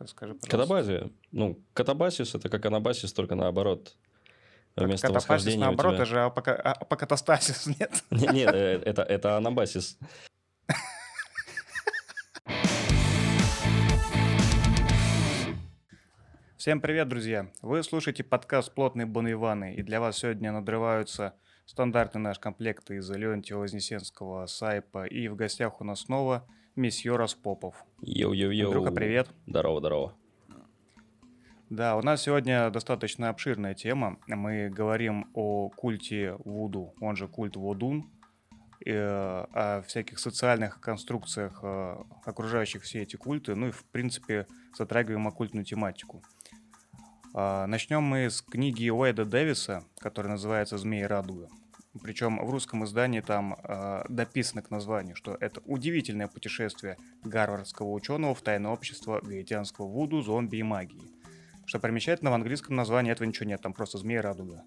Расскажи, пожалуйста. Катабазия. Ну, катабасис это как анабасис, только наоборот. Так Вместо восхождения у наоборот, тебя- же апока- а- апокатастасис, нет? Не- Нет, э, это, это анабасис. Всем привет, друзья! Вы слушаете подкаст «Плотные Бон Иваны», и для вас сегодня надрываются стандартный наш комплект из Леонтия Вознесенского, Сайпа, и в гостях у нас снова месье Распопов. Yo-yo-yo. Андрюха, привет! Здорово-здорово. Да, у нас сегодня достаточно обширная тема. Мы говорим о культе Вуду, он же культ Водун, э, о всяких социальных конструкциях, э, окружающих все эти культы, ну и, в принципе, затрагиваем оккультную тематику. А, Начнем мы с книги Уэйда Дэвиса, которая называется «Змей и радуга». Причем в русском издании там э, дописано к названию, что это удивительное путешествие гарвардского ученого в тайное общество гаитянского вуду, зомби и магии. Что примечательно, в английском названии этого ничего нет, там просто «Змеи радуга».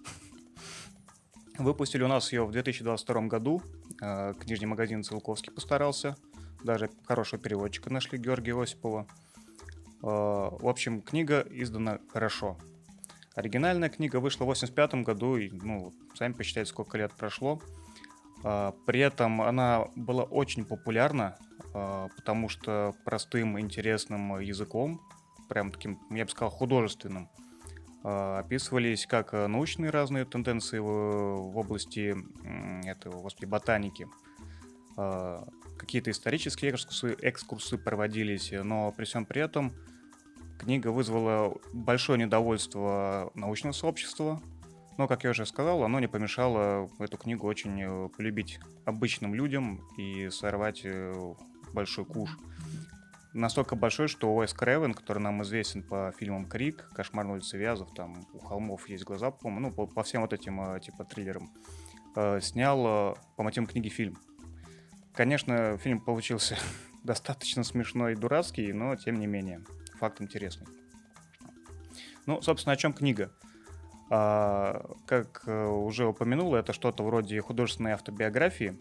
Выпустили у нас ее в 2022 году. э, Книжный магазин Целковский постарался. Даже хорошего переводчика нашли, Георгия Осипова. Э, В общем, книга издана хорошо. Оригинальная книга вышла в 85 году, и, ну, сами посчитайте, сколько лет прошло. А, При этом она была очень популярна, а, потому что простым, интересным языком, прям таким, я бы сказал, художественным, а, описывались как научные разные тенденции в, области этого, господи, ботаники, какие-то исторические экскурсы, экскурсы проводились, но при всем при этом книга вызвала большое недовольство научного сообщества, но, как я уже сказал, оно не помешало эту книгу очень э, полюбить обычным людям и сорвать э, большой куш. Настолько большой, что Уэс Кревен, который нам известен по фильмам «Крик», «Кошмар на улице Вязов», там «У холмов есть глаза», по-моему, ну, по, по всем вот этим э, типа триллерам, э, снял по мотивам книги фильм. Конечно, фильм получился достаточно смешной и дурацкий, но тем не менее, факт интересный. Ну, собственно, о чем книга? А, как э, уже упомянул, это что-то вроде художественной автобиографии.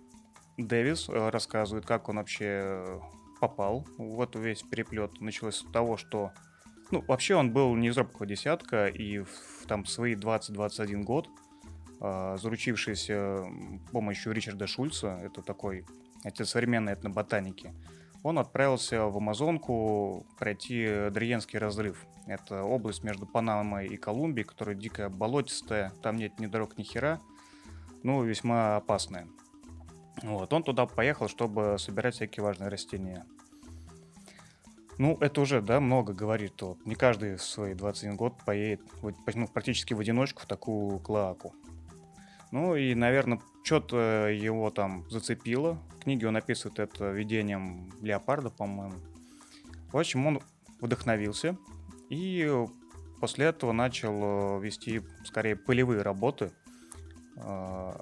Дэвис э, рассказывает, как он вообще э, попал в эту весь переплет. Началось с того, что... Ну, вообще он был не из робкого десятка, и в там свои 20-21 год, а, заручившись помощью Ричарда Шульца, это такой отец современной этноботаники, он отправился в Амазонку пройти Дриенский разрыв. Это область между Панамой и Колумбией, которая дикая болотистая, там нет ни дорог, ни хера, ну, весьма опасная. Вот, он туда поехал, чтобы собирать всякие важные растения. Ну, это уже, да, много говорит. Вот, не каждый в свои 21 год поедет ну, практически в одиночку в такую клоаку. Ну и, наверное, что-то его там зацепило. В книге он описывает это видением леопарда, по-моему. В общем, он вдохновился и после этого начал э, вести скорее полевые работы, э,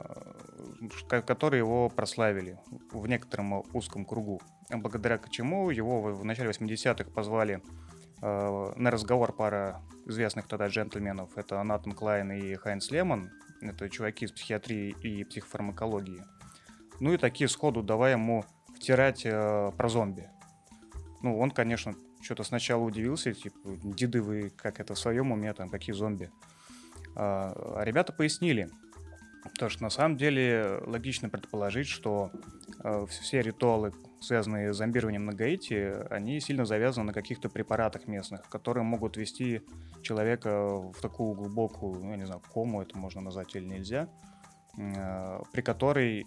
которые его прославили в некотором узком кругу. Благодаря чему его в в начале 80-х позвали э, на разговор пара известных тогда джентльменов. Это Натан Клайн и Хайнс Лемон. Это чуваки из психиатрии и психофармакологии. Ну и такие сходу давай ему втирать э, про зомби. Ну, он, конечно, что-то сначала удивился, типа, деды вы как это в своем уме, там, какие зомби. А, а ребята пояснили, то, что на самом деле логично предположить, что э, все ритуалы, связанные с зомбированием на Гаити, они сильно завязаны на каких-то препаратах местных, которые могут вести человека в такую глубокую, ну, я не знаю, кому это можно назвать или нельзя, э, при которой,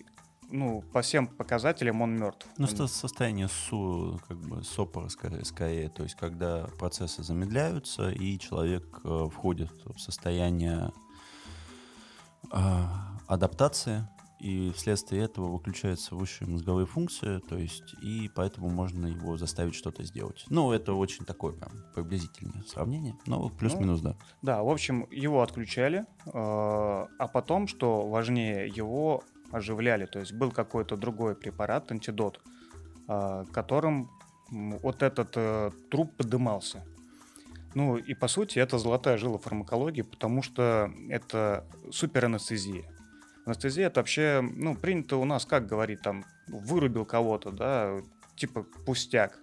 ну, по всем показателям он мертв. Ну, что состояние СУ, как бы сопора скорее, скорее, то есть когда процессы замедляются, и человек э, входит в состояние э, адаптации, и вследствие этого выключаются высшие мозговые функции, то есть, и поэтому можно его заставить что-то сделать. Ну, это очень такое прям приблизительное сравнение, но плюс-минус, да. Да, в общем, его отключали, э, а потом, что важнее, его оживляли. То есть был какой-то другой препарат, антидот, э, которым вот этот э, труп подымался. Ну и по сути это золотая жила фармакологии, потому что это суперанестезия. Анестезия это вообще, ну, принято у нас, как говорить, там, вырубил кого-то, да, типа пустяк.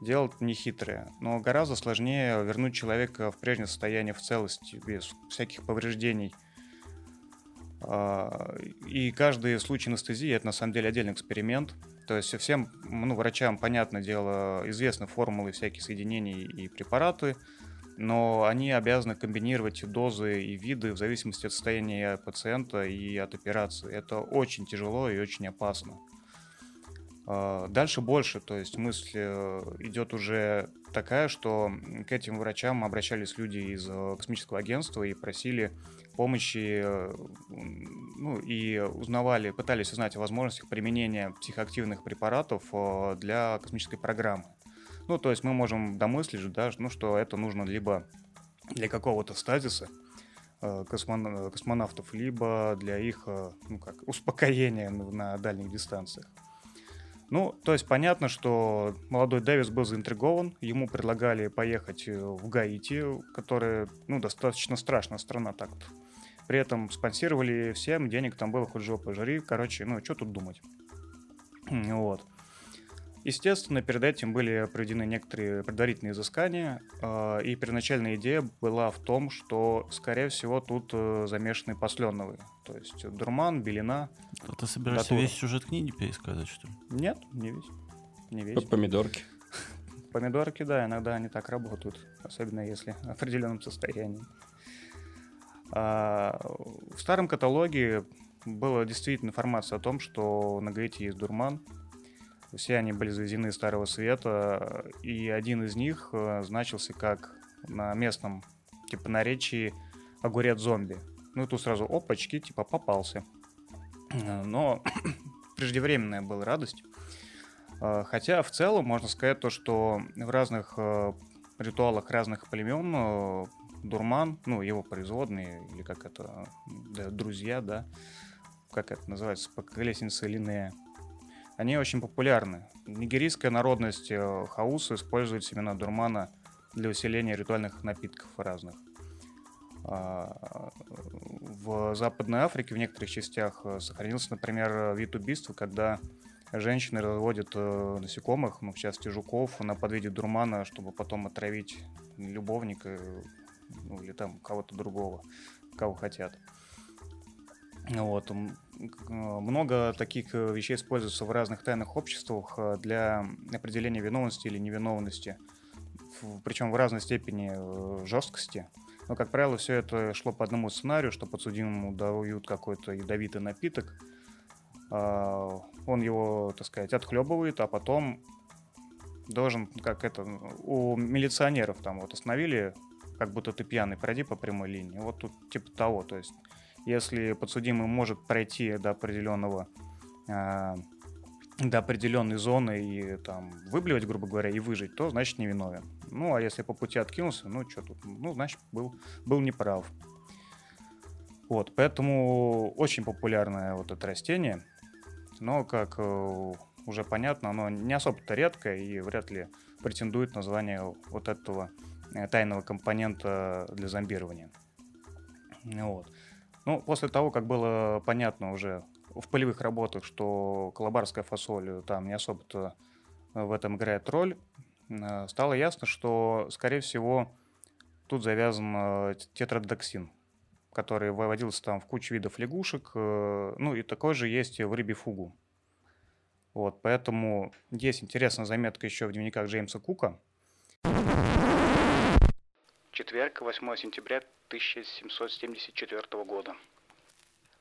Дело нехитрое, но гораздо сложнее вернуть человека в прежнее состояние в целости, без всяких повреждений. А, и каждый случай анестезии – это на самом деле отдельный эксперимент. То есть всем ну, врачам, понятное дело, известны формулы всяких соединений и препараты, но они обязаны комбинировать дозы и виды в зависимости от состояния пациента и от операции. Это очень тяжело и очень опасно. А, дальше больше, то есть мысль э, идет уже такая, что к этим врачам обращались люди из э, космического агентства и просили помощи, э, ну и узнавали, пытались узнать о возможностях применения психоактивных препаратов для космической программы. Ну, то есть мы можем домыслить, да, ну, что это нужно либо для какого-то стазиса космон, космонавтов, либо для их ну, как, успокоения на дальних дистанциях. Ну, то есть понятно, что молодой Дэвис был заинтригован, ему предлагали поехать э, в Гаити, которая, ну, достаточно страшная страна так-то. При этом спонсировали всем, денег там было хоть жопа жри, короче, ну, что тут думать. Вот. Естественно, перед этим были проведены некоторые предварительные изыскания, а, и первоначальная идея была в том, что, скорее всего, тут э, замешаны посленовые. То есть дурман, белина. А ты собираешься датура. весь сюжет книги пересказать, что ли? Нет, не весь. Не весь. Помидорки. Помидорки, да, иногда они так работают, особенно если в определенном состоянии. А, в старом каталоге была действительно информация о том, что на Гаити есть дурман, все они были завезены Старого Света, и один из них э, значился как на местном, типа, наречии огурец-зомби. Ну, тут сразу опачки, типа, попался. Э, но преждевременная была радость. Э, хотя в целом можно сказать то, что в разных ритуалах разных племен дурман, ну, его производные, или как это, да, друзья, да, как это называется, по лестнице Линнея, они очень популярны. Нигерийская народность э, хаусу использует семена дурмана для усиления ритуальных напитков разных. А, в Западной Африке в некоторых частях э, сохранился, например, вид убийства, когда женщины разводят э, насекомых, ну, в частности жуков, на подвиде дурмана, чтобы потом отравить любовника ну, или там кого-то другого, кого хотят. Вот. Много таких э, вещей используется в разных тайных обществах э, для определения виновности или невиновности, причем в разной степени э, жесткости. Но, как правило, все это шло по одному сценарию, что подсудимому дают какой-то ядовитый напиток, а, он его, так сказать, отхлебывает, а потом должен, как это, у милиционеров там вот остановили, как будто ты пьяный, пройди по прямой линии. Вот тут типа того, то есть если подсудимый может пройти до определенного э, до определенной зоны и там выблевать, грубо говоря, и выжить, то значит невиновен. Ну, а если по пути откинулся, ну, что тут, ну, значит, был, был неправ. Вот, поэтому очень популярное вот это растение, но, как э, уже понятно, оно не особо-то редкое и вряд ли претендует на звание вот этого э, тайного компонента для зомбирования. Вот. Ну, после того, как было понятно уже в полевых работах, что колобарская фасоль там не особо-то в этом играет роль, э, стало ясно, что, скорее всего, тут завязан э, тетродоксин, который выводился там в кучу видов лягушек, э, ну и такой же есть в рыбе фугу. Вот, поэтому есть интересная заметка еще в дневниках Джеймса Кука. Четверг, 8 сентября 1774 года.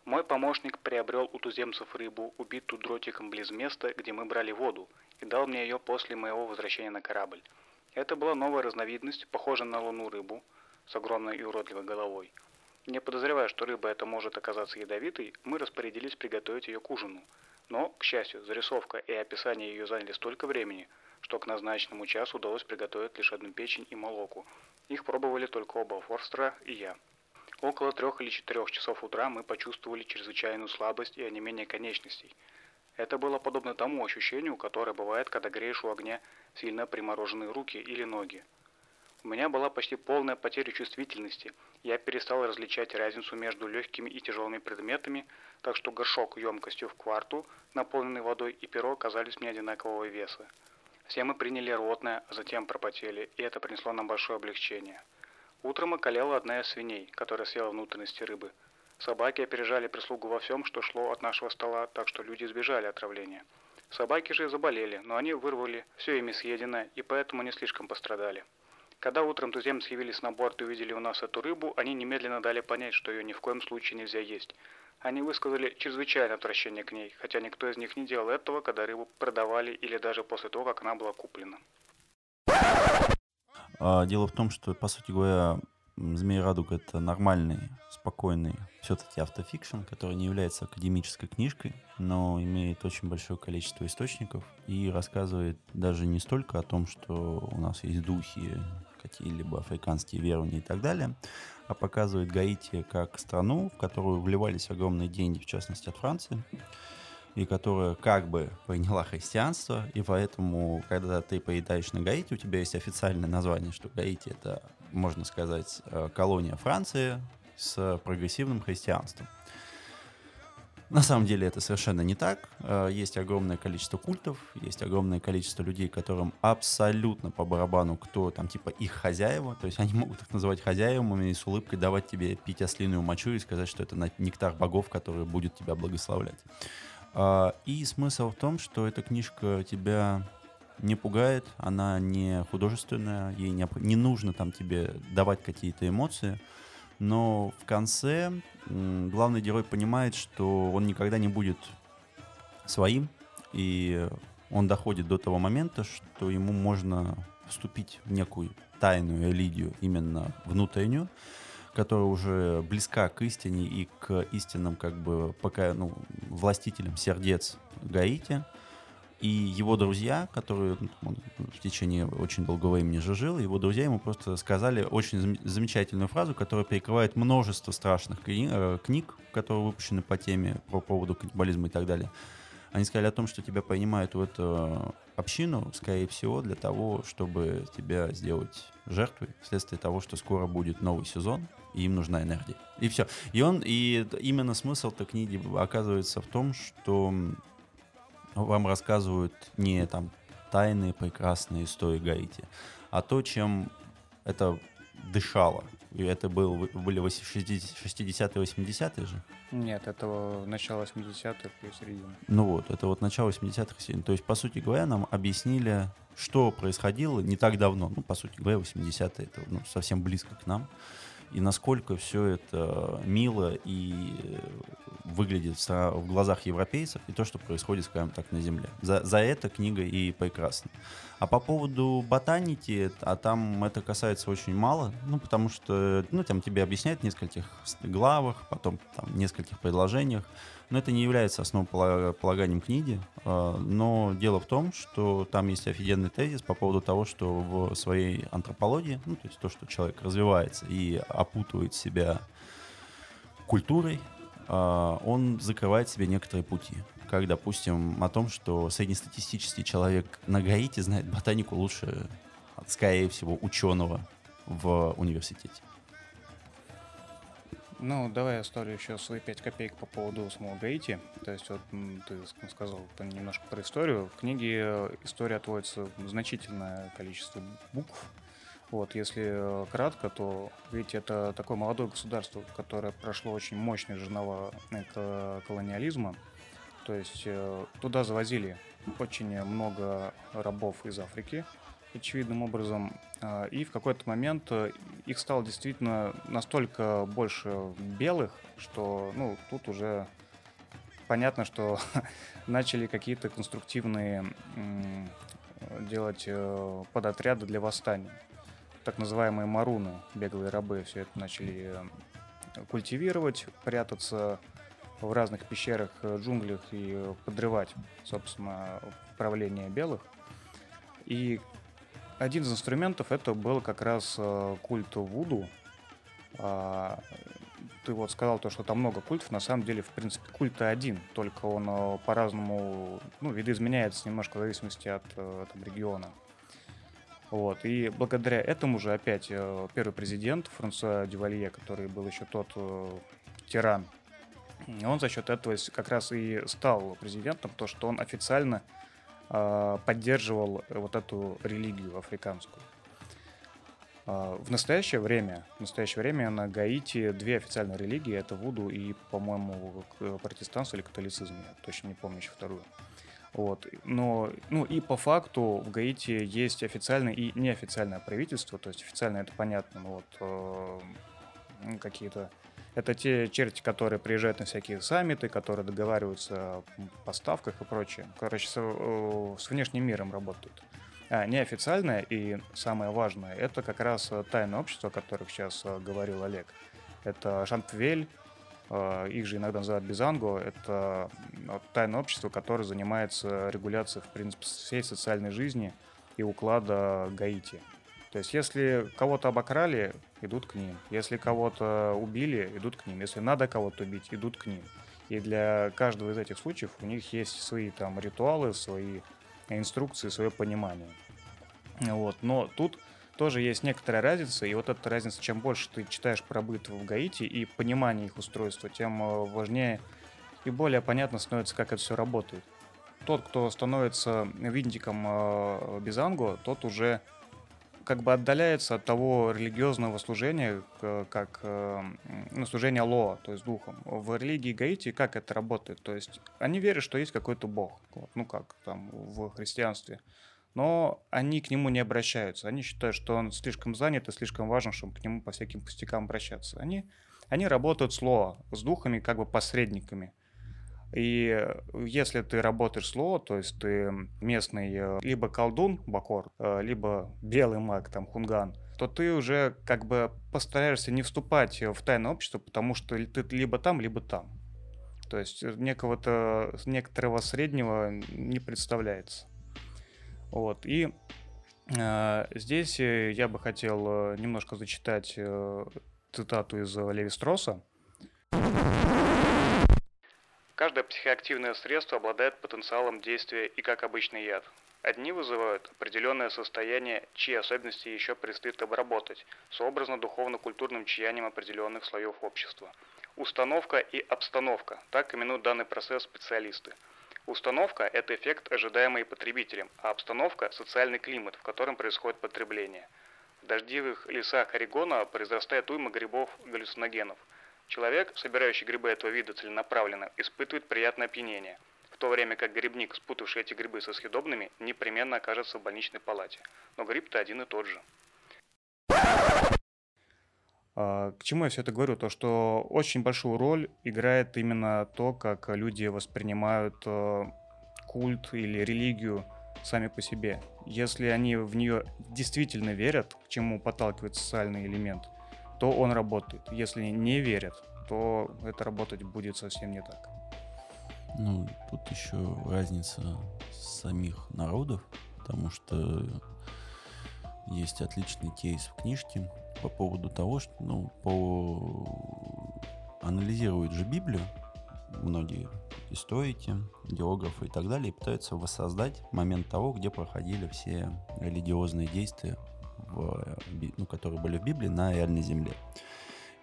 Мой помощник приобрел у туземцев рыбу, убитую дротиком близ места, где мы брали воду, и дал мне ее после моего возвращения на корабль. Это была новая разновидность, похожая на луну рыбу, с огромной и уродливой головой. Не подозревая, что рыба эта может оказаться ядовитой, мы распорядились приготовить ее к ужину. Но, к счастью, зарисовка и описание ее заняли столько времени, что к назначенному часу удалось приготовить лишь одну печень и молоку, их пробовали только оба Форстера и я. Около трех или четырех часов утра мы почувствовали чрезвычайную слабость и онемение конечностей. Это было подобно тому ощущению, которое бывает, когда греешь у огня сильно примороженные руки или ноги. У меня была почти полная потеря чувствительности. Я перестал различать разницу между легкими и тяжелыми предметами, так что горшок емкостью в кварту, наполненный водой, и перо казались мне одинакового веса. Все мы приняли рвотное, а затем пропотели, и это принесло нам большое облегчение. Утром околела одна из свиней, которая съела внутренности рыбы. Собаки опережали прислугу во всем, что шло от нашего стола, так что люди избежали отравления. Собаки же заболели, но они вырвали все ими съеденное, и поэтому не слишком пострадали. Когда утром туземцы явились на борт и увидели у нас эту рыбу, они немедленно дали понять, что ее ни в коем случае нельзя есть. Они высказали чрезвычайное отвращение к ней, хотя никто из них не делал этого, когда рыбу продавали или даже после того, как она была куплена. А, дело в том, что, по сути говоря, Змей Радуга это нормальный, спокойный, все-таки автофикшн, который не является академической книжкой, но имеет очень большое количество источников и рассказывает даже не столько о том, что у нас есть духи, какие-либо африканские верования и так далее, а показывает Гаити как страну, в которую вливались огромные деньги, в частности от Франции, и которая как бы приняла христианство, и поэтому, когда ты поедаешь на Гаити, у тебя есть официальное название, что Гаити это, можно сказать, э, колония Франции с прогрессивным христианством. На самом деле это совершенно не так. Э, есть огромное количество культов, есть огромное количество людей, которым абсолютно по барабану, кто там типа их хозяева. То есть они могут их называть хозяевами и с улыбкой давать тебе пить ослиную мочу и сказать, что это нектар богов, который будет тебя благословлять. А, и смысл в том, что эта книжка тебя не пугает, она не художественная, ей не, не нужно там тебе давать какие-то эмоции, но в конце главный герой понимает, что он никогда не будет своим, и он доходит до того момента, что ему можно вступить в некую тайную элидию, именно внутреннюю, которая уже близка к истине и к истинным как бы пока ну, властителям сердец Гаити. И его друзья, которые ну, он в течение очень долгого времени же жил, его друзья ему просто сказали очень замечательную фразу, которая перекрывает множество страшных кни э, книг, которые выпущены по теме по поводу каннибализма и так далее. Они сказали о том, что тебя принимают в эту общину, скорее всего, для того, чтобы тебя сделать жертвой, вследствие того, что скоро будет новый сезон, и им нужна энергия. И все. И он, и именно смысл этой книги оказывается в том, что вам рассказывают не там тайные прекрасные истории Гаити, а то, чем это дышало. И это был, были 60-е, 80-е же? Нет, это начало 80-х и середина. Ну вот, это вот начало 80-х и середина. То есть, по сути говоря, нам объяснили, что происходило не так давно. Ну, по сути говоря, 80-е, это ну, совсем близко к нам и насколько все это мило и выглядит в глазах европейцев, и то, что происходит, скажем так, на Земле. За, за это книга и прекрасна. А по поводу ботаники, а там это касается очень мало, ну, потому что, ну, там тебе объясняют в нескольких главах, потом там в нескольких предложениях, но это не является основополаганием книги. А, но дело в том, что там есть офигенный тезис по поводу того, что в своей антропологии, ну, то есть то, что человек развивается и опутывает себя культурой, а, он закрывает себе некоторые пути. Как, допустим, о том, что среднестатистический человек на Гаити знает ботанику лучше, скорее всего, ученого в университете. Ну, давай я оставлю еще свои 5 копеек по поводу самого Гаити. То есть, вот ты сказал немножко про историю. В книге э, история отводится значительное количество букв. Вот, если э, кратко, то ведь это такое молодое государство, которое прошло очень мощный жернова колониализма. То есть э, туда завозили очень много рабов из Африки, очевидным образом. А, и в какой-то момент э, их стало действительно настолько больше белых, что ну, тут уже понятно, что начали какие-то конструктивные делать э, подотряды для восстания. Так называемые маруны, беглые рабы, все это начали э, культивировать, прятаться в разных пещерах, джунглях и подрывать, собственно, правление белых. И один из инструментов это был как раз э, культ Вуду. А, ты вот сказал то, что там много культов, на самом деле, в принципе, культ один, только он э, по-разному, ну, видоизменяется немножко в зависимости от э, там, региона. Вот. И благодаря этому же опять первый президент Франсуа Дювалье, который был еще тот тиран, он за счет этого как раз и стал президентом, то что он официально поддерживал вот эту религию африканскую. Э, в настоящее время, в настоящее время на Гаити две официальные религии, это Вуду и, по-моему, протестанство или католицизм, я точно не помню еще вторую. Вот. Но, ну и по факту в Гаити есть официальное и неофициальное правительство, то есть официальное это понятно, ну вот э, какие-то это те черти, которые приезжают на всякие саммиты, которые договариваются о поставках и прочее. Короче, с, э, с внешним миром работают. А неофициальное и самое важное, это как раз тайное общество, о которых сейчас э, говорил Олег. Это Шантвель, э, их же иногда называют Бизанго, это тайное общество, которое занимается регуляцией, в принципе, всей социальной жизни и уклада Гаити. То есть, если кого-то обокрали, идут к ним. Если кого-то убили, идут к ним. Если надо кого-то убить, идут к ним. И для каждого из этих случаев у них есть свои там ритуалы, свои инструкции, свое понимание. Вот. Но тут тоже есть некоторая разница, и вот эта разница, чем больше ты читаешь про быт в Гаити и понимание их устройства, тем э, важнее и более понятно становится, как это все работает. Тот, кто становится винтиком э, Бизанго, тот уже как бы отдаляется от того религиозного служения, как э, ну, служение Лоа, то есть духом. В религии Гаити как это работает? То есть они верят, что есть какой-то бог, вот, ну как там в христианстве. Но они к нему не обращаются. Они считают, что он слишком занят и слишком важен, чтобы к нему по всяким пустякам обращаться. Они, они работают с Лоа, с духами, как бы посредниками. И э, если ты работаешь слово, то есть ты местный э, либо колдун, бакор, э, либо белый маг, там, хунган, то ты уже как бы постараешься не вступать в тайное общество, потому что ты либо там, либо там. То есть некого-то, некоторого среднего не представляется. Вот. И э, здесь я бы хотел немножко зачитать э, цитату из Леви Строса. Каждое психоактивное средство обладает потенциалом действия и как обычный яд. Одни вызывают определенное состояние, чьи особенности еще предстоит обработать, с образно-духовно-культурным чаянием определенных слоев общества. Установка и обстановка – так именуют данный процесс специалисты. Установка – это эффект, ожидаемый потребителем, а обстановка – социальный климат, в котором происходит потребление. В дождливых лесах Орегона произрастает уйма грибов-галлюциногенов – Человек, собирающий грибы этого вида целенаправленно, испытывает приятное опьянение, в то время как грибник, спутавший эти грибы со съедобными, непременно окажется в больничной палате. Но гриб-то один и тот же. А, к чему я все это говорю? То, что очень большую роль играет именно то, как люди воспринимают э, культ или религию сами по себе. Если они в нее действительно верят, к чему подталкивает социальный элемент – то он работает. Если не верят, то это работать будет совсем не так. Ну, тут еще разница самих народов, потому что есть отличный кейс в книжке по поводу того, что, ну, по... анализируют же Библию, многие историки, географы и так далее, и пытаются воссоздать момент того, где проходили все религиозные действия в, ну, которые были в Библии, на реальной земле.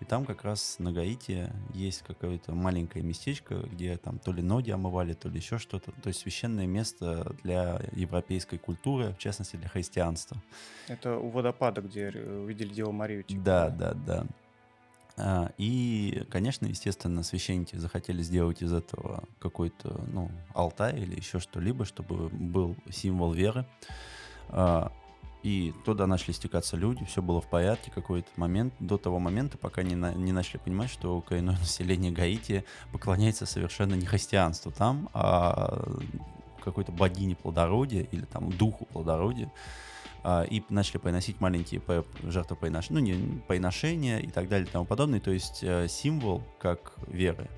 И там как раз на Гаити есть какое-то маленькое местечко, где там то ли ноги омывали, то ли еще что-то. То есть священное место для европейской культуры, в частности для христианства. Это у водопада, где увидели Деву Марию. Типа, да, да, да. А, и, конечно, естественно, священники захотели сделать из этого какой-то, ну, алтарь или еще что-либо, чтобы был символ веры. И туда начали стекаться люди, все было в порядке какой-то момент, до того момента, пока не, на, не начали понимать, что коренное население Гаити поклоняется совершенно не христианству там, а какой-то богине плодородия или там духу плодородия. А, и начали приносить маленькие жертвоприношения, ну, не приношения и так далее и тому подобное. То есть э, символ как веры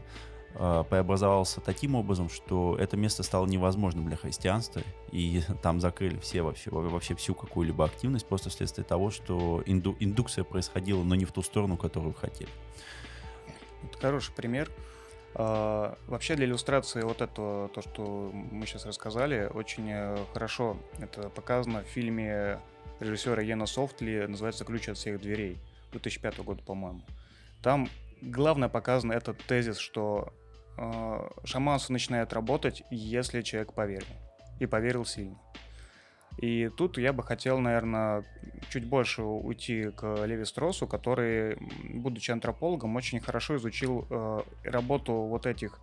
преобразовался таким образом, что это место стало невозможным для христианства, и там закрыли все вообще, вообще всю какую-либо активность просто вследствие того, что инду, индукция происходила, но не в ту сторону, которую хотели. Это хороший пример. Uh, вообще для иллюстрации вот этого, то, что мы сейчас рассказали, очень э, хорошо это показано в фильме режиссера Йена Софтли, называется «Ключ от всех дверей» 2005 года, по-моему. Там главное показано этот тезис, что э, шаманство начинает работать, если человек поверил. и поверил сильно. И тут я бы хотел, наверное, чуть больше уйти к Леви Стросу, который, будучи антропологом, очень хорошо изучил э, работу вот этих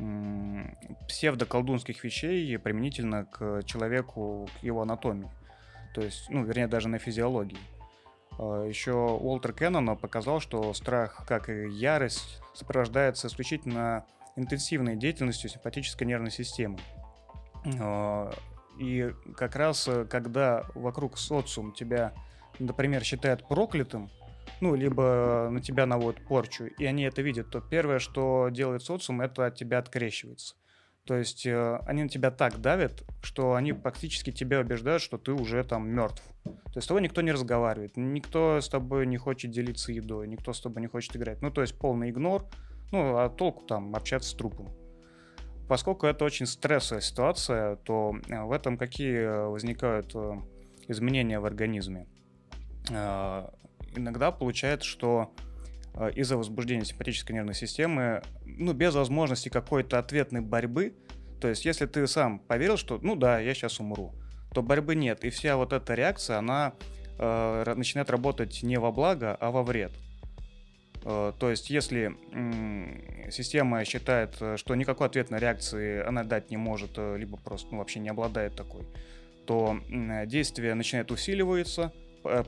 э, псевдоколдунских вещей применительно к человеку, к его анатомии. То есть, ну, вернее, даже на физиологии. Э, еще Уолтер Кеннон показал, что страх, как и ярость, сопровождается исключительно интенсивной деятельностью симпатической нервной системы. Э, и как раз, э, когда вокруг социум тебя, например, считает проклятым, ну, либо на тебя наводят порчу, и они это видят, то первое, что делает социум, это от тебя открещивается. То есть э, они на тебя так давят, что они практически тебя убеждают, что ты уже там мертв. То есть с тобой никто не разговаривает, никто с тобой не хочет делиться едой, никто с тобой не хочет играть. Ну, то есть полный игнор, ну, а толку там общаться с трупом. Поскольку это очень стрессовая ситуация, то э, в этом какие э, возникают э, изменения в организме? Иногда получается, что из-за возбуждения симпатической нервной системы, ну, без возможности какой-то ответной борьбы, то есть если ты сам поверил, что, ну да, я сейчас умру, то борьбы нет, и вся вот эта реакция, она э, начинает работать не во благо, а во вред. Э, то есть, если система считает, э, что никакой ответной реакции она дать не может, э, либо просто ну, вообще не обладает такой, то действие начинает усиливаться,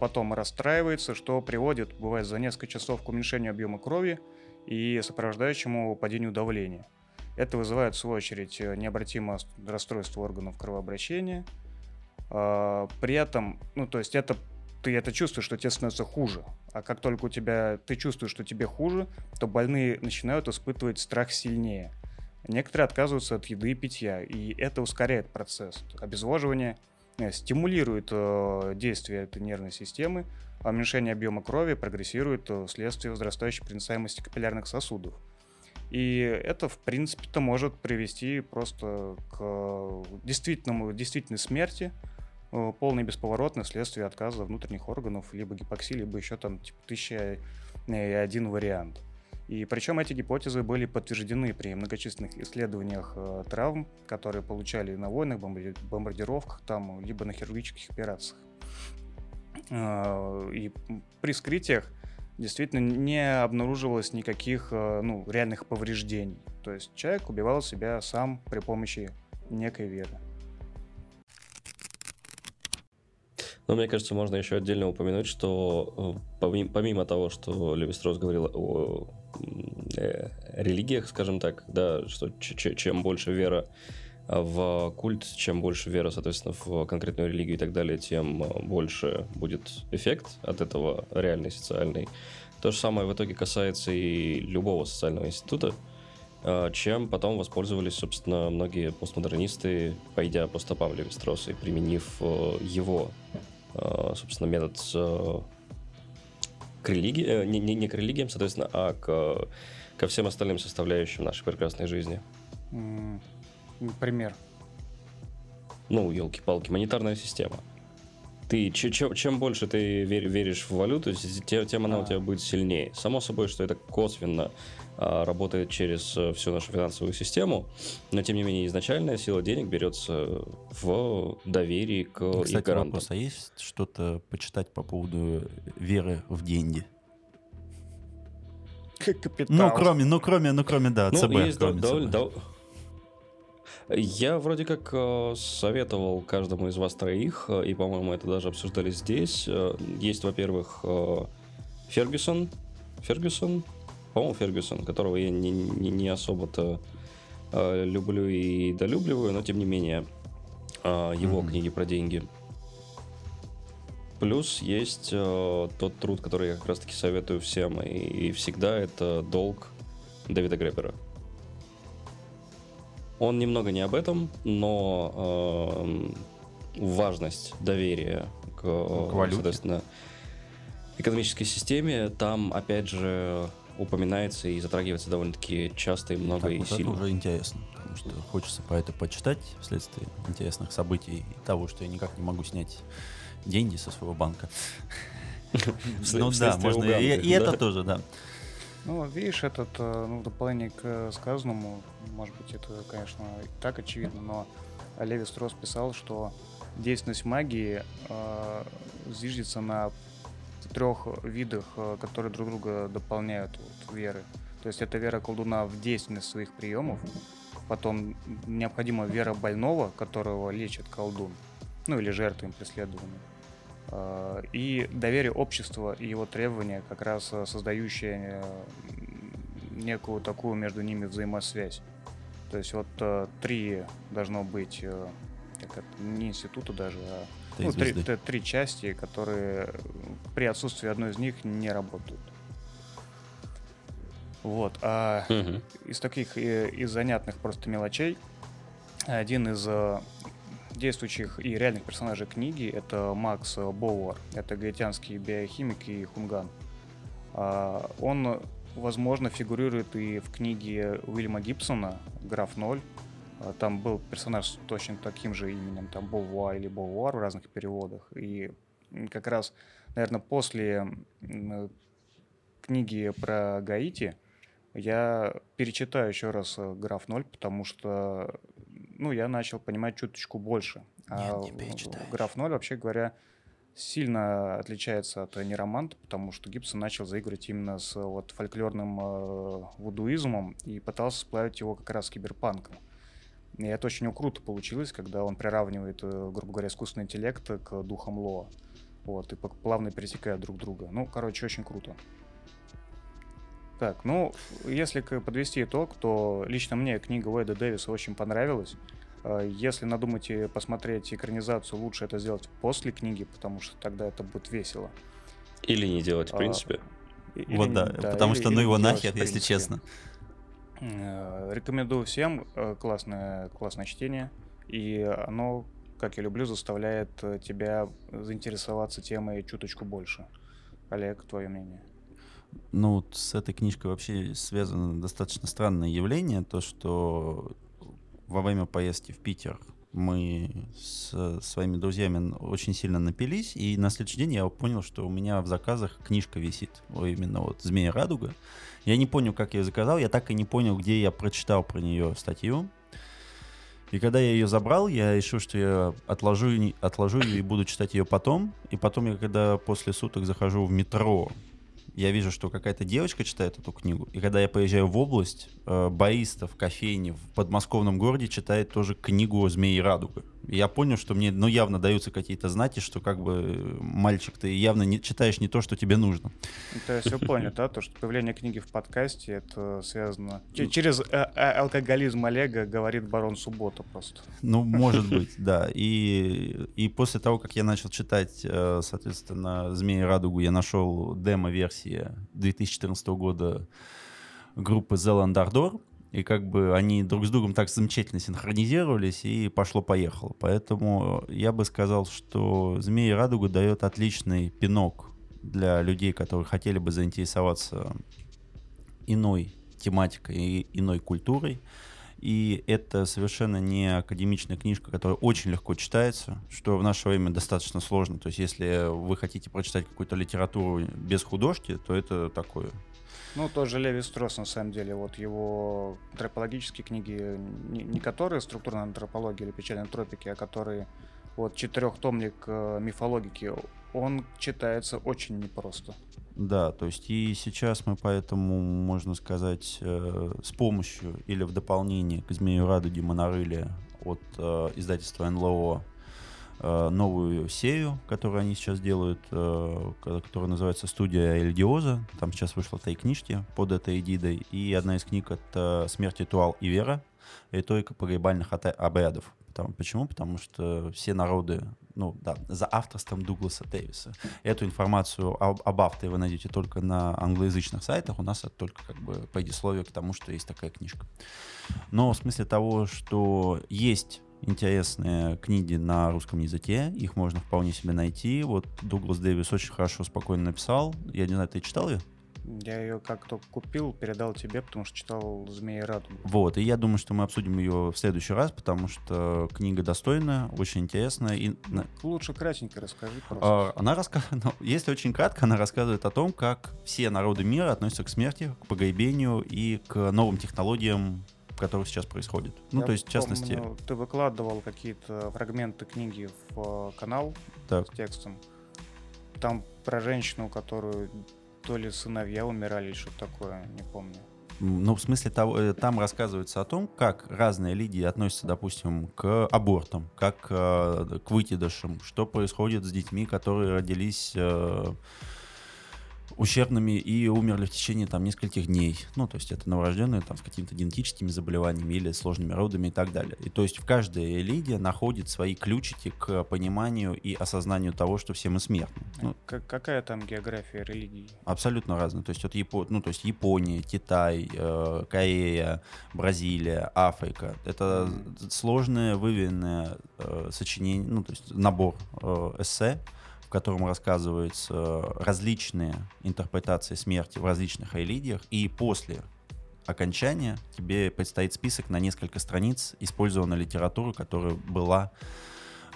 потом расстраивается, что приводит, бывает, за несколько часов к уменьшению объема крови и сопровождающему падению давления. Это вызывает, в свою очередь, необратимое расстройство органов кровообращения. При этом, ну, то есть это ты это чувствуешь, что тебе становится хуже. А как только у тебя ты чувствуешь, что тебе хуже, то больные начинают испытывать страх сильнее. Некоторые отказываются от еды и питья, и это ускоряет процесс. Обезвоживание э, стимулирует э, действие этой нервной системы, а уменьшение объема крови прогрессирует э, вследствие возрастающей проницаемости капиллярных сосудов. И это, в принципе-то, может привести просто к действительному, действительной смерти, Э, полный бесповоротный вследствие отказа внутренних органов, либо гипоксии, либо еще там типа тысяча и один вариант. И причем эти гипотезы были подтверждены при многочисленных исследованиях э, травм, которые получали на войнах, бомбардировках, там, либо на хирургических операциях. Э, и при скрытиях действительно не обнаруживалось никаких э, ну, реальных повреждений. То есть человек убивал себя сам при помощи некой веры. Но мне кажется, можно еще отдельно упомянуть, что э, помимо того, что Леви Строс говорил о религиях, скажем так, да, что чем больше вера в культ, чем больше вера, соответственно, в конкретную религию и так далее, тем больше будет эффект от этого реальный, социальный. То же самое в итоге касается и любого социального института, э, чем потом воспользовались, собственно, многие постмодернисты, пойдя по стопам Леви Строса и применив его Э, собственно, метод э, к религии, э, не, не, не к религиям, соответственно, а к, ко всем остальным составляющим нашей прекрасной жизни. Пример. Ну, елки-палки, монетарная система. Ты, чем, чем больше ты веришь в валюту, тем, тем она у тебя будет сильнее. Само собой, что это косвенно а, работает через э, всю нашу финансовую систему, но тем не менее изначальная сила денег берется в доверии к Кстати, их гарантам. вопрос, а есть что-то почитать по поводу веры в деньги? Капитал. Ну, кроме, ну, кроме, ну, кроме, да, ну, ЦБ. Есть кроме довольно, ЦБ. Я вроде как э, советовал каждому из вас троих, э, и, по-моему, это даже обсуждали здесь. Есть, во-первых, Фергюсон. Фергюсон, по-моему, Фергюсон, которого я не, не, не особо-то э, люблю и долюбливаю, но тем не менее э, его mm-hmm. книги про деньги. Плюс есть э, тот труд, который я как раз-таки советую всем, и, и всегда это долг Дэвида Гребера. Он немного не об этом, но э, важность доверия к, к валюте. соответственно, экономической системе там, опять же, упоминается и затрагивается довольно-таки часто и много так, и вот сильно. Это уже интересно, потому что хочется про это почитать вследствие интересных событий и того, что я никак не могу снять деньги со своего банка. Ну да, можно и это тоже, да. Ну, видишь, этот, э, ну, дополнение к сказанному, может быть, это, конечно, и так очевидно, но Леви Строс писал, что действенность магии э, зиждется на трех видах, э, которые друг друга дополняют вот, веры. То есть это вера колдуна в действенность своих приемов, потом необходима вера больного, которого лечит колдун, ну или жертвы им преследуемых. Э, и доверие общества и его требования, как раз э, создающие некую такую между ними взаимосвязь. То есть вот три должно быть, как это, не института даже, а ну, три, три части, которые при отсутствии одной из них не работают. Вот. А угу. из таких, э, из занятных просто мелочей, один из э, действующих и реальных персонажей книги это Макс Боуэр. Это гаитянский биохимик и хунган. А, он, возможно, фигурирует и в книге Уильяма Гибсона «Граф Ноль», а, там был персонаж с точно таким же именем, там Бовуа или Бовуар в разных переводах. И как раз, наверное, после книги про Гаити я перечитаю еще раз «Граф Ноль», потому что ну, я начал понимать чуточку больше. А Нет, не «Граф Ноль», вообще говоря, сильно отличается от нероманта, потому что Гибсон начал заигрывать именно с вот, фольклорным э, вудуизмом и пытался сплавить его как раз с киберпанком. И это очень круто получилось, когда он приравнивает, э, грубо говоря, искусственный интеллект к духам Лоа. Вот, и плавно пересекают друг друга. Ну, короче, очень круто. Так, ну, если подвести итог, то лично мне книга Уэйда Дэвиса очень понравилась. Э, если надумаете посмотреть экранизацию, лучше это сделать после книги, потому что тогда это будет весело. Или не делать, в а, принципе. А, или, вот да, да потому или, что ну его нахер, если честно. Э, рекомендую всем. Э, классное, классное чтение. И оно, как я люблю, заставляет тебя заинтересоваться темой чуточку больше. Олег, твое мнение? Ну, с этой книжкой вообще связано достаточно странное явление, то, что во время поездки в Питер мы с своими друзьями очень сильно напились, и на следующий день я понял, что у меня в заказах книжка висит, именно вот «Змея Радуга», я не понял, как я ее заказал, я так и не понял, где я прочитал про нее статью. И когда я ее забрал, я решил, что я отложу, отложу ее и буду читать ее потом. И потом я, когда после суток захожу в метро, я вижу, что какая-то девочка читает эту книгу. И когда я поезжаю в область, э, бариста в кофейне в подмосковном городе читает тоже книгу «Змеи радуга». Я понял, что мне ну, явно даются какие-то знаки, что как бы мальчик, ты явно не читаешь не то, что тебе нужно. То есть все понял, да, то, что появление книги в подкасте, это связано... Через э, э, алкоголизм Олега говорит барон Суббота просто. Ну, может быть, да. И, и после того, как я начал читать, э, соответственно, «Змеи радугу», я нашел демо-версии 2014 года группы The Landardor, и как бы они друг с другом так замечательно синхронизировались, и пошло-поехало. Поэтому я бы сказал, что «Змеи Радуга» дает отличный пинок для людей, которые хотели бы заинтересоваться иной тематикой и иной культурой. И это совершенно не академичная книжка, которая очень легко читается, что в наше время достаточно сложно. То есть, если вы хотите прочитать какую-то литературу без художки, то это такое ну, тот же Леви Строс, на самом деле, вот его антропологические книги, не, не которые структурная антропология или печальные тропики, а которые вот четырехтомник э, мифологики, он читается очень непросто. Да, то есть и сейчас мы поэтому, можно сказать, э, с помощью или в дополнение к «Змею Радуги» Монорыле от э, издательства НЛО новую серию, которую они сейчас делают, э, которая называется «Студия Эльдиоза». Там сейчас вышло три книжки под этой эгидой. И одна из книг — это «Смерть, ритуал и вера. Риторика погребальных обрядов». Потому, почему? Потому что все народы, ну да, за авторством Дугласа Дэвиса. Эту информацию об, об авторе вы найдете только на англоязычных сайтах. У нас это только как бы предисловие к тому, что есть такая книжка. Но в смысле того, что есть интересные книги на русском языке, их можно вполне себе найти. Вот Дуглас Дэвис очень хорошо, спокойно написал. Я не знаю, ты читал ее? Я ее как-то купил, передал тебе, потому что читал «Змеи Радугу». Вот, и я думаю, что мы обсудим ее в следующий раз, потому что книга достойная, очень интересная. И... Лучше кратенько расскажи просто. А, она рассказывает, ну, если очень кратко, она рассказывает о том, как все народы мира относятся к смерти, к погребению и к новым технологиям которых сейчас происходит. Ну, Я то есть, в частности... помню, ты выкладывал какие-то фрагменты книги в э, канал Так. с текстом. Там про женщину, которую то ли сыновья умирали, или что-то такое, не помню. Ну, в смысле, того, э, там рассказывается о том, как разные религии относятся, допустим, к абортам, как э, к выкидышам, что происходит с детьми, которые родились ущербными и умерли в течение там нескольких дней. Ну, то есть это новорожденные там с какими-то генетическими заболеваниями или сложными родами и так далее. И то есть в каждой религии находит свои ключики к пониманию и осознанию того, что все мы смертны. Ну, К- какая там география религии? Абсолютно разные. То есть, вот Япо... ну, то есть Япония, Китай, э, Корея, Бразилия, Африка. Это Мгм. сложное, выверенное э, сочинение, ну, то есть набор э, эссе, котором рассказываются различные интерпретации смерти в различных религиях. И после окончания тебе предстоит список на несколько страниц использованной литературы, которая была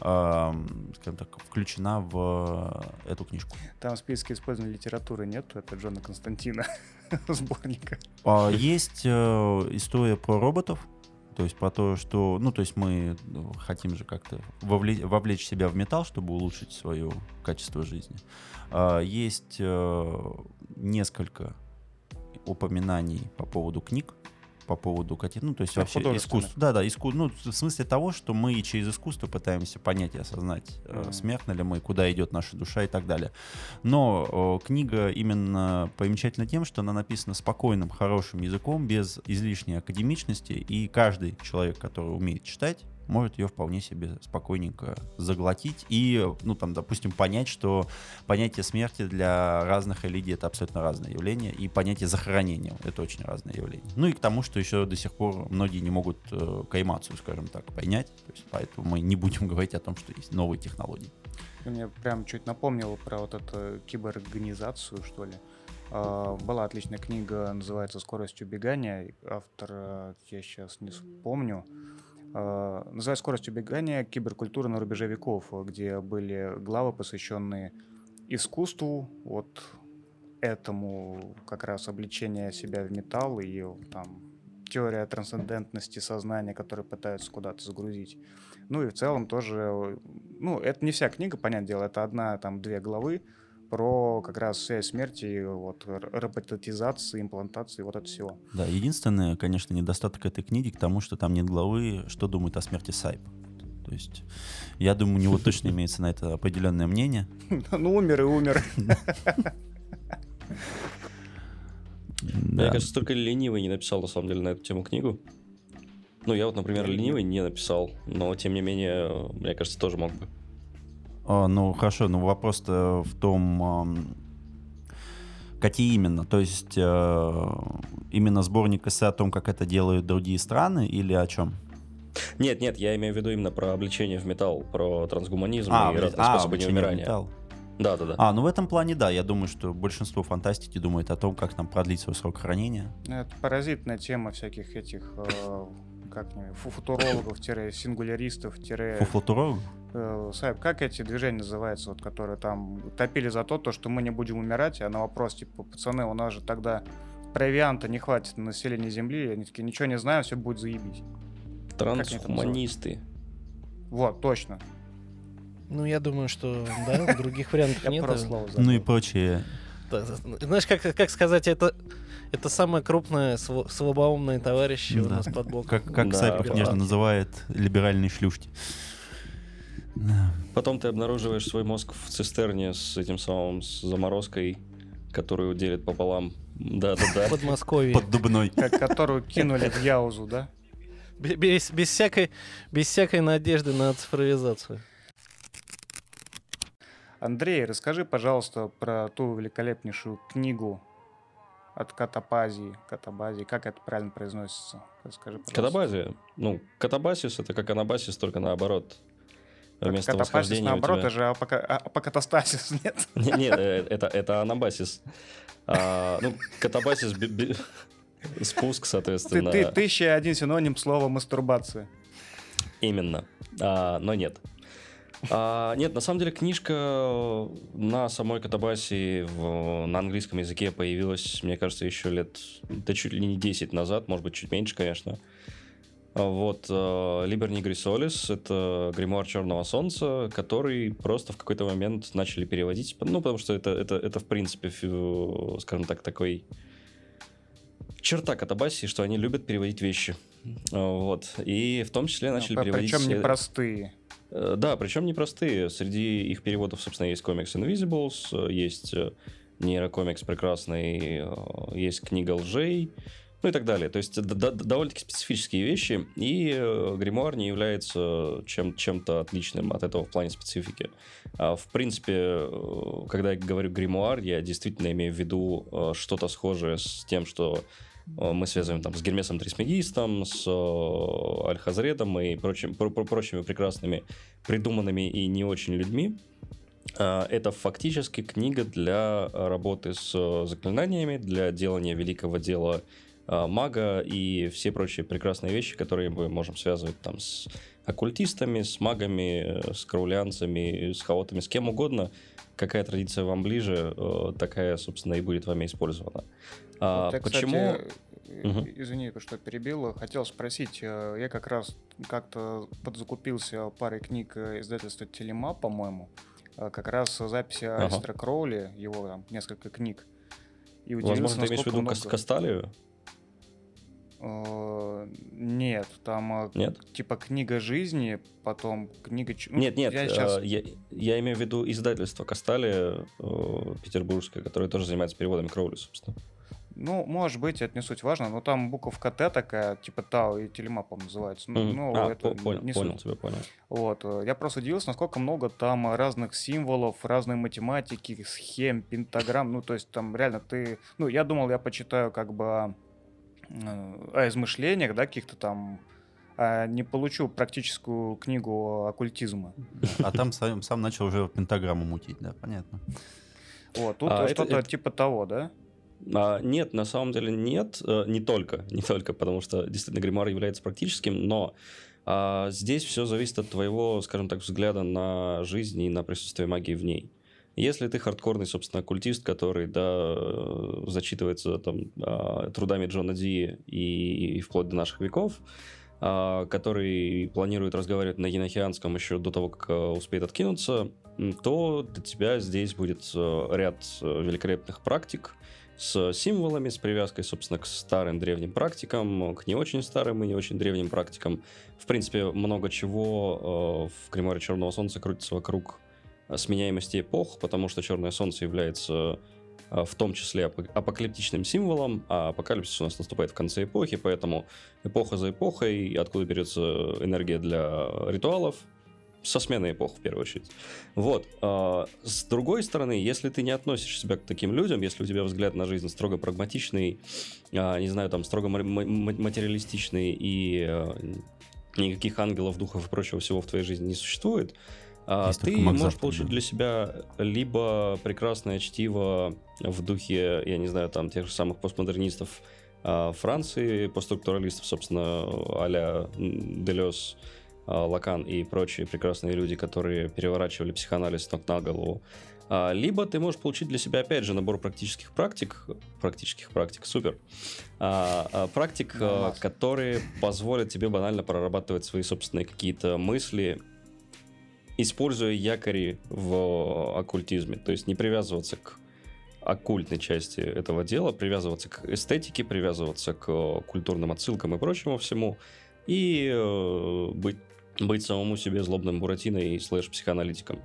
эм, скажем так, включена в эту книжку. Там в списке использованной литературы нету, это Джона Константина сборника. А, Есть э, история про роботов, то есть про то, что, ну, то есть мы ну, хотим же как-то вовле- вовлечь себя в металл, чтобы улучшить свое качество жизни. А, Есть э, несколько упоминаний по поводу книг, по поводу каких, ну, то есть вообще художественных. искусств. Да, да, иску, ну, в смысле того, что мы через искусство пытаемся понять и осознать, э, Мгм. смертны ли мы, куда идет наша душа и так далее. Но э, книга именно примечательна тем, что она написана спокойным, хорошим языком, без излишней академичности, и каждый человек, который умеет читать, может ее вполне себе спокойненько заглотить и, ну, там, допустим, понять, что понятие смерти для разных религий это абсолютно разное явление, и понятие захоронения это очень разное явление. Ну и к тому, что еще до сих пор многие не могут э, каймацию, скажем так, понять, то есть поэтому мы не будем говорить о том, что есть новые технологии. Мне прям чуть напомнил про вот эту киберорганизацию, что ли. А, Была отличная книга, называется «Скорость убегания». Автор, э, я сейчас не вспомню. А, Называется «Скорость убегания. Киберкультура на рубеже веков», где были главы, посвященные искусству, вот этому как раз обличение себя в металл и там теория трансцендентности сознания, которую пытаются куда-то загрузить. Ну и в целом тоже, ну, это не вся книга, понятное дело, это одна, там, две главы про как раз связь смерти, вот, роботизации, имплантации, вот это всего. Да, единственное, конечно, недостаток этой книги к тому, что там нет главы, что думает о смерти Сайп. То есть, я думаю, у него точно имеется на это определенное мнение. Ну, умер и умер. Да. Мне кажется, только ленивый не написал, на самом деле, на эту тему книгу. Ну, я вот, например, ленивый не написал, но, тем не менее, мне кажется, тоже мог бы. А, ну, хорошо, но вопрос-то в том, какие именно? То есть, э, именно сборник эссе о том, как это делают другие страны, или о чем? Нет, нет, я имею в виду именно про обличение в металл, про трансгуманизм А, и блин, разные а, способы неумирания. металл. Да, да, да. А, ну в этом плане, да, я думаю, что большинство фантастики думает о том, как нам продлить свой срок хранения. Ну, Это паразитная тема всяких этих, э, как они, фу- футурологов, тире, сингуляристов, тире, Фуфлотурологу? Э, Сайб, как эти движения называются, вот, которые там топили за то, то, что мы не будем умирать, а на вопрос, типа, пацаны, у нас же тогда провианта не хватит на население Земли, они такие, ничего не знаем, все будет заебись. Трансхуманисты. Вот, точно. Ну, я думаю, что, да, других вариантов нет. Ну и да. Знаешь, как, как сказать, это, это самое крупное св- слабоумные товарищи у Да. нас под боком. Как, как Да, Сайп их да. нежно называет, либеральные шлюшки. Да. Потом ты обнаруживаешь свой мозг в цистерне с этим самым, с заморозкой, которую делит пополам. Да-да-да. В Подмосковье. Под дубной. Как которую кинули в Яузу, да? Бе- Без, без, всякой, без всякой надежды на цифровизацию. Андрей, расскажи, пожалуйста, про ту великолепнейшую книгу от Катапазии. Катабазии, как это правильно произносится? Расскажи, пожалуйста. Катабазия. Ну, катабасис это как анабасис, только наоборот. Вместо восхождения наоборот, это же а- апокатастасис, нет? Не- Нет, э, это, это анабасис. А, ну, катабасис би- би- спуск, Ты, соответственно. ты, тысяча и один синоним слова мастурбация. Именно. А, но нет. А, нет, на самом деле книжка на самой Катабасе в, на английском языке появилась, мне кажется, еще лет, да чуть ли не 10 назад, может быть, чуть меньше, конечно. Вот, Либер Нигри Солис — это гримуар Черного Солнца, который просто в какой-то момент начали переводить, ну, потому что это, это, это в принципе, скажем так, такой черта Катабаси, что они любят переводить вещи. Вот, и в том числе начали ну, переводить... Причем непростые. Э, да, причем непростые. Среди их переводов, собственно, есть комикс Invisibles, есть э, нейрокомикс прекрасный, э, есть книга лжей, ну и так далее. То есть довольно-таки специфические вещи, и гримуар не является чем- чем-то отличным от этого в плане специфики. А, в принципе, когда я говорю гримуар, я действительно имею в виду что-то схожее с тем, что мы связываем там с Гермесом Трисмегистом, с Альхазредом и прочим, про- прочими прекрасными придуманными и не очень людьми. А, это фактически книга для работы с заклинаниями, для делания великого дела мага и все прочие прекрасные вещи, которые мы можем связывать там с оккультистами, с магами, с краулянцами, с хаотами, с кем угодно. Какая традиция вам ближе, э, такая, собственно, и будет вами использована. А, Вот почему? кстати, э, Извини, что перебил. Хотел спросить, э, я как раз как-то подзакупился парой книг э, издательства Телема, по-моему. Э, Как раз записи Ага. Кроули, его там несколько книг. И Возможно, ты имеешь в виду много- Касталию? Э, Нет, там э, Нет? типа книга жизни, потом книга... ну, нет, нет, Я сейчас... я, я имею в виду издательство Касталия э, петербургское, которое тоже занимается переводами Кроули, собственно. Ну, может быть, это не суть важно, но там буковка Т такая, типа Тао и Телема, по называется. Ну, Мгм. ну, а, это по- понял, не понял, суть. тебя понял. Вот. э, Я просто удивился, насколько много там разных символов, разной математики, схем, пентаграмм. Ну, то есть там реально ты... Ну, я думал, я почитаю как бы о, э, о измышлениях, да, каких-то там а не получу практическую книгу оккультизма. А там сам, сам начал уже пентаграмму мутить, да, понятно. Вот, тут А, это- что-то это- типа того, да? А, нет, на самом деле нет, э, не только, не только, потому что действительно гримуар является практическим, но а, здесь все зависит от твоего, скажем так, взгляда на жизнь и на присутствие магии в ней. Если ты хардкорный, собственно, оккультист, который, да, э, зачитывается там а, трудами Джона Ди и, и вплоть до наших веков, а, который планирует разговаривать на енохианском еще до того, как э, успеет откинуться, то для тебя здесь будет э, ряд великолепных практик, с символами, с привязкой, собственно, к старым древним практикам, к не очень старым и не очень древним практикам. В принципе, много чего в Гримуаре Черного Солнца крутится вокруг сменяемости эпох, потому что Черное Солнце является э, в том числе апо- апокалиптичным символом, а апокалипсис у нас наступает в конце эпохи, поэтому эпоха за эпохой, откуда берется энергия для ритуалов, со сменой эпох, в первую очередь. Вот. а, С другой стороны, если ты не относишь себя к таким людям, если у тебя взгляд на жизнь строго прагматичный, не знаю, там, строго ма- ма- материалистичный и никаких ангелов, духов и прочего всего в твоей жизни не существует, Есть ты можешь Завтра, получить да. для себя либо прекрасное чтиво в духе, я не знаю, там, тех же самых постмодернистов а, Франции, постструктуралистов, собственно, а-ля Делес, а, Лакан и прочие прекрасные люди, которые переворачивали психоанализ ног на голову. А, Либо ты можешь получить для себя, опять же, набор практических практик, практических практик, супер, а, а, практик, Да, а, Макс. которые позволят тебе банально прорабатывать свои собственные какие-то мысли, используя якори в оккультизме, то есть не привязываться к оккультной части этого дела, привязываться к эстетике, привязываться к э, культурным отсылкам и прочему всему, и э, быть, быть самому себе злобным буратиной и слэш-психоаналитиком.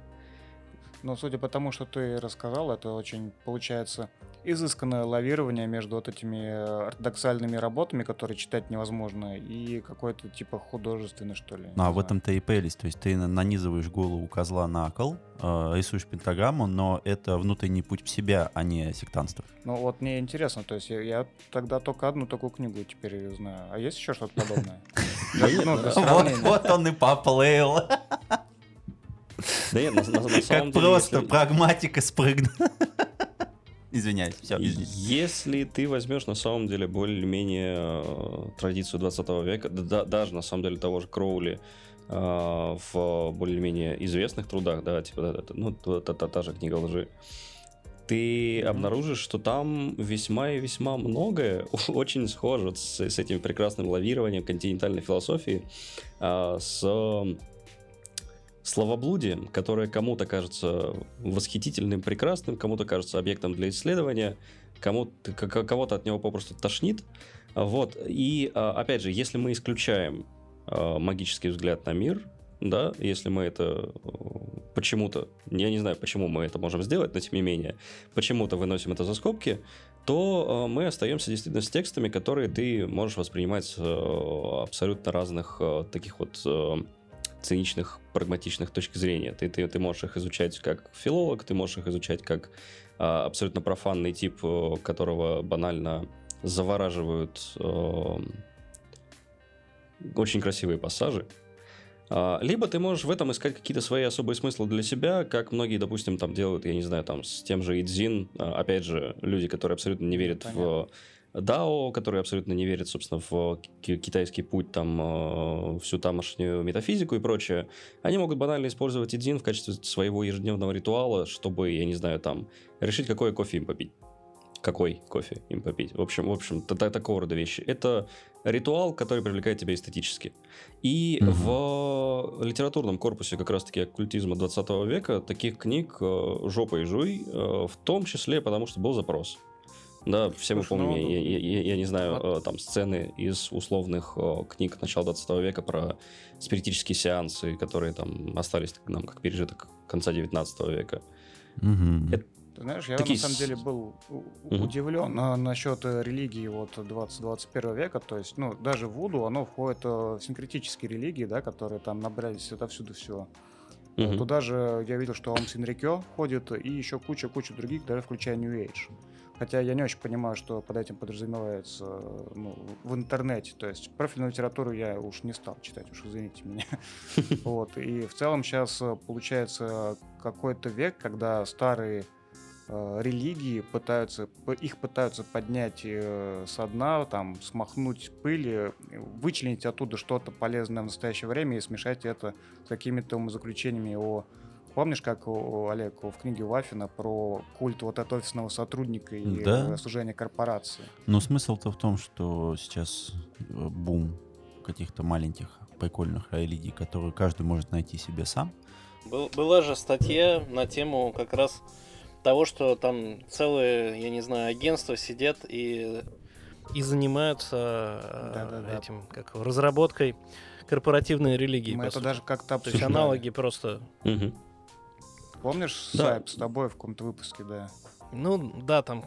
Но судя по тому, что ты рассказал, это очень получается изысканное лавирование между вот этими э, ортодоксальными работами, которые читать невозможно, и какой-то типа художественный, что ли. Ну, а в этом-то и прелесть. То есть ты на- нанизываешь голову козла на кол, э, рисуешь пентаграмму, но это внутренний путь в себя, а не сектантство. Ну вот мне интересно, то есть я, я тогда только одну такую книгу теперь знаю. А есть еще что-то подобное? Ну, сравнения. вот он и поплыл. Да нет, на, на- на самом Как деле, просто если- прагматика спрыгнула. Извиняюсь, все, извините. Если ты возьмешь на самом деле более-менее э, традицию 20 века, да- да- даже на самом деле того же Кроули, а, в более-менее известных трудах, да, типа, ну, та, та, та же книга лжи, ты обнаружишь, что там весьма и весьма многое очень схоже с, с этим прекрасным лавированием континентальной философии, а, с словоблудием, которое кому-то кажется восхитительным, прекрасным, кому-то кажется объектом для исследования, кому-то, кого-то от него попросту тошнит. Вот. И, а, опять же, если мы исключаем а, магический взгляд на мир, да, если мы это почему-то, я не знаю, почему мы это можем сделать, но тем не менее, почему-то выносим это за скобки, то э, мы остаемся действительно с текстами, которые ты можешь воспринимать абсолютно разных таких вот циничных, прагматичных точек зрения. Ты, ты, ты можешь их изучать как филолог, ты можешь их изучать как а, абсолютно профанный тип, которого банально завораживают а, очень красивые пассажи. А, либо ты можешь в этом искать какие-то свои особые смыслы для себя, как многие, допустим, там делают, я не знаю, там с тем же Идзин, а, опять же, люди, которые абсолютно не верят Понятно. в Дао, которые абсолютно не верят, собственно, в китайский путь, там, всю тамошнюю метафизику и прочее, они могут банально использовать Идзин в качестве своего ежедневного ритуала, чтобы, я не знаю, там, решить, какое кофе им попить какой кофе им попить. В общем, в общем, т- такого рода вещи. Это ритуал, который привлекает тебя эстетически. И mm в литературном корпусе как раз-таки оккультизма 20 века таких книг э, жопа и жуй, э, в том числе потому, что был запрос. Да, все мы помним, ну, я, я, я, я не знаю, а... там сцены из условных книг начала 20 века про спиритические сеансы, которые там остались нам как пережиток конца 19 века. Угу. Это, ты знаешь, я Такие... на самом деле был угу. удивлен а, насчет э, религии вот 20-21 века. То есть, ну, даже Вуду оно входит э, в синкретические религии, да, которые там набрались отовсюду все. Угу. Туда же я видел, что Ом Синрикё ходит, и еще куча-куча других, даже включая New Age. Хотя я не очень понимаю, что под этим подразумевается ну, в интернете. То есть профильную литературу я уж не стал читать, уж извините меня. Вот. И в целом сейчас э, получается какой-то век, когда старые Э, религии пытаются, их пытаются поднять э, со дна, там, смахнуть пыли, вычленить оттуда что-то полезное в настоящее время и смешать это с какими-то умозаключениями о Помнишь, как у Олег в книге Вафина про культ вот от офисного сотрудника и да? служение корпорации? Но смысл-то в том, что сейчас э, бум каких-то маленьких прикольных религий, которые каждый может найти себе сам. Был, была же статья на тему как раз того, что там целые, я не знаю, агентства сидят и, и занимаются да, да, да. этим, как разработкой корпоративной религии. Мы это даже как-то То есть аналоги просто. Угу. Помнишь да. Сайп с тобой в каком-то выпуске, да? Ну, да, там,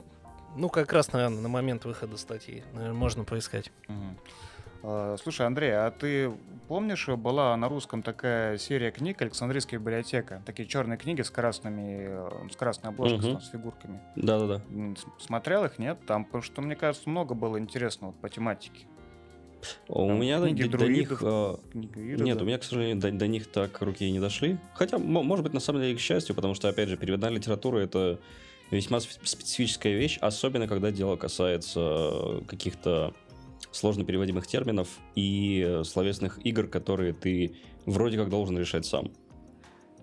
ну, как раз, наверное, на момент выхода статьи, наверное, можно поискать. Угу. Слушай, Андрей, а ты помнишь, была на русском такая серия книг «Александрийская библиотека»? Такие черные книги с красными, э, с красной обложкой, угу. с фигурками. Да-да-да. Смотрел их, нет? Там, потому что, мне кажется, много было интересного по тематике. У Там меня книги до, друидов, до них... Книги нет, у меня, к сожалению, до, до них так руки и не дошли. Хотя, может быть, на самом деле, к счастью, потому что, опять же, переводная литература — это весьма специфическая вещь, особенно когда дело касается каких-то сложно переводимых терминов и э, словесных игр, которые ты вроде как должен решать сам.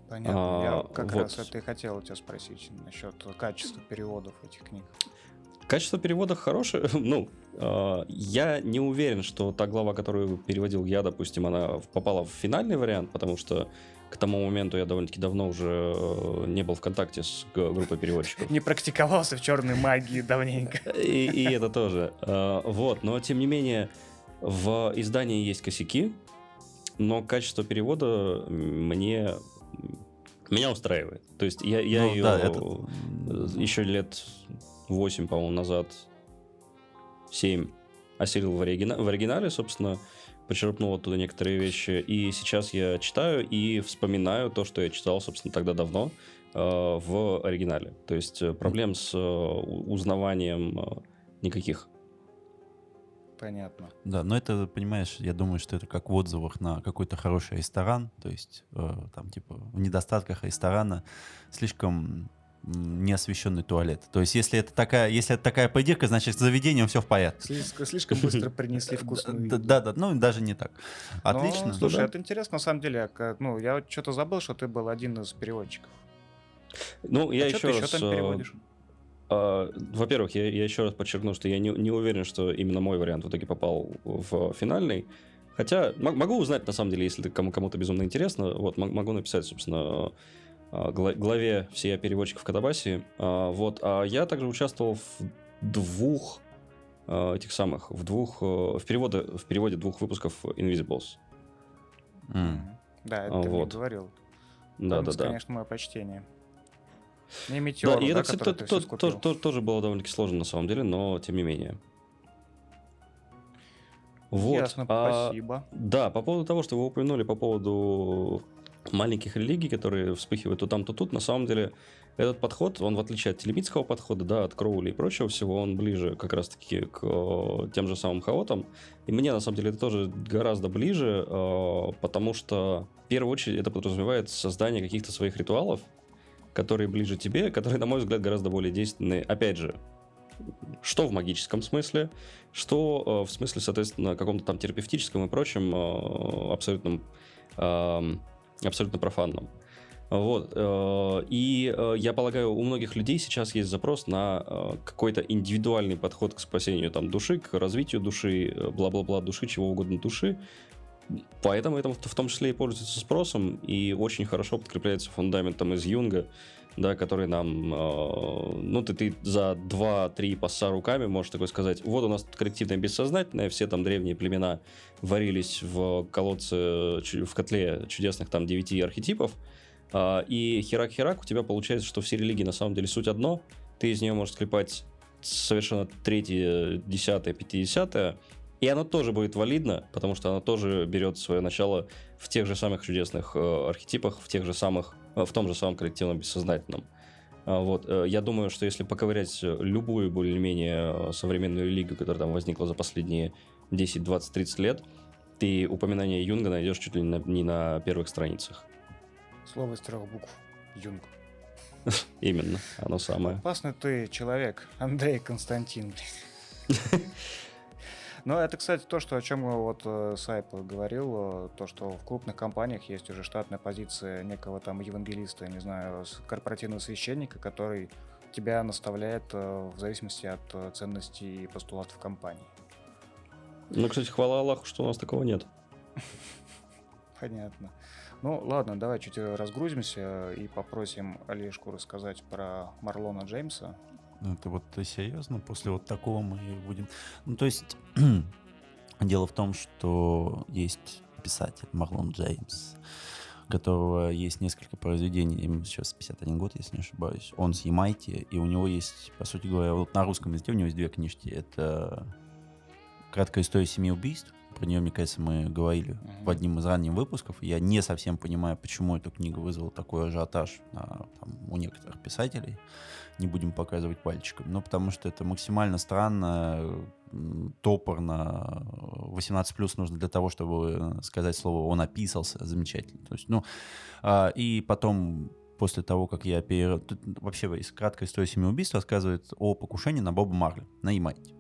Понятно. А, Я как вот. раз это и хотел у тебя спросить насчет качества переводов этих книг. Качество перевода хорошее. ну, э, я не уверен, что та глава, которую переводил я, допустим, она попала в финальный вариант, потому что к тому моменту я довольно-таки давно уже э, не был в контакте с группой переводчиков. Не практиковался в черной магии давненько. И, и это тоже. Э, вот, но тем не менее, в издании есть косяки, но качество перевода мне меня устраивает. То есть я, я ну, ее да, это... еще лет 8, по-моему, назад, 7 осилил в, оригина... в оригинале, собственно, почерпнул оттуда некоторые вещи. И сейчас я читаю и вспоминаю то, что я читал, собственно, тогда давно э, в оригинале. То есть э, проблем с э, узнаванием э, никаких. Понятно. Да, но это, понимаешь, я думаю, что это как в отзывах на какой-то хороший ресторан. То есть э, там, типа, в недостатках ресторана слишком неосвещенный туалет. То есть, если это такая, если это такая придирка, значит, с заведением все в порядке. Слишком, слишком быстро принесли вкусную еду. Да, да, ну даже не так. Отлично. слушай, это интересно, на самом деле. Ну, я что-то забыл, что ты был один из переводчиков. Ну, я а еще раз... Еще там переводишь? Uh, во-первых, я, я еще раз подчеркну, что я не, не уверен, что именно мой вариант в итоге попал в финальный. Хотя могу узнать, на самом деле, если кому- кому-то безумно интересно, вот могу написать, собственно, а, главе всея переводчиков Катабаси. А, вот, а я также участвовал в двух этих самых, в двух, в переводе, в переводе двух выпусков Invisibles. Mm. Да, это вот. ты мне говорил. Да, да, да. конечно, мое почтение. Не метеор, да, и это, кстати, то, то, тоже, тоже, тоже было довольно-таки сложно на самом деле, но тем не менее. Вот. Ясно, а, спасибо. Да, по поводу того, что вы упомянули по поводу маленьких религий, которые вспыхивают то там, то тут, на самом деле этот подход, он в отличие от телемитского подхода, да, от Кроули и прочего всего, он ближе как раз-таки к э, тем же самым хаотам. И мне, на самом деле, это тоже гораздо ближе, э, потому что, в первую очередь, это подразумевает создание каких-то своих ритуалов, которые ближе тебе, которые, на мой взгляд, гораздо более действенные. Опять же, что в магическом смысле, что э, в смысле, соответственно, каком-то там терапевтическом и прочем э, абсолютном, э, абсолютно профанном. Вот. Э, и э, я полагаю, у многих людей сейчас есть запрос на э, какой-то индивидуальный подход к спасению там, души, к развитию души, бла-бла-бла, души, чего угодно души. Поэтому это в том числе и пользуется спросом и очень хорошо подкрепляется фундаментом из Юнга, да, который нам, э, ну, ты, ты за 2-3 пасса руками можешь такой сказать, вот у нас коллективное бессознательное, все там древние племена варились в колодце, в котле чудесных там 9 архетипов, э, и херак-херак, у тебя получается, что все религии на самом деле суть одно, ты из нее можешь склепать совершенно третье, десятое, пятидесятое, и оно тоже будет валидно, потому что оно тоже берет свое начало в тех же самых чудесных э, архетипах, в тех же самых, в том же самом коллективном бессознательном. А, вот. Э, я думаю, что если поковырять любую более-менее современную религию, которая там возникла за последние 10, 20, 30 лет, ты упоминание Юнга найдешь чуть ли не на, не на первых страницах. Слово из трех букв. Юнг. Именно, оно самое. Опасный ты человек, Андрей Константин. Ну, это, кстати, то, что, о чем вот э, Сайп говорил, э, то, что в крупных компаниях есть уже штатная позиция некого там евангелиста, не знаю, корпоративного священника, который тебя наставляет э, в зависимости от ценностей и постулатов компании. Ну, кстати, хвала Аллаху, что у нас такого нет. Понятно. Ну, ладно, давай чуть разгрузимся и попросим Олежку рассказать про Марлона Джеймса, это вот серьезно? После вот такого мы будем... Ну, то есть, дело в том, что есть писатель Марлон Джеймс, у которого есть несколько произведений, ему сейчас 51 год, если не ошибаюсь. Он с Ямайки, и у него есть, по сути говоря, вот на русском языке у него есть две книжки. Это «Краткая история семи убийств», про нее, мне кажется, мы говорили mm-hmm. в одним из ранних выпусков. Я не совсем понимаю, почему эта книга вызвала такой ажиотаж на, там, у некоторых писателей не будем показывать пальчиком. Ну, потому что это максимально странно, топорно. 18 плюс нужно для того, чтобы сказать слово «он описался». Замечательно. То есть, ну, а, и потом после того, как я пере... Вообще, краткая история семи убийств рассказывает о покушении на Боба Марли на Ямайке.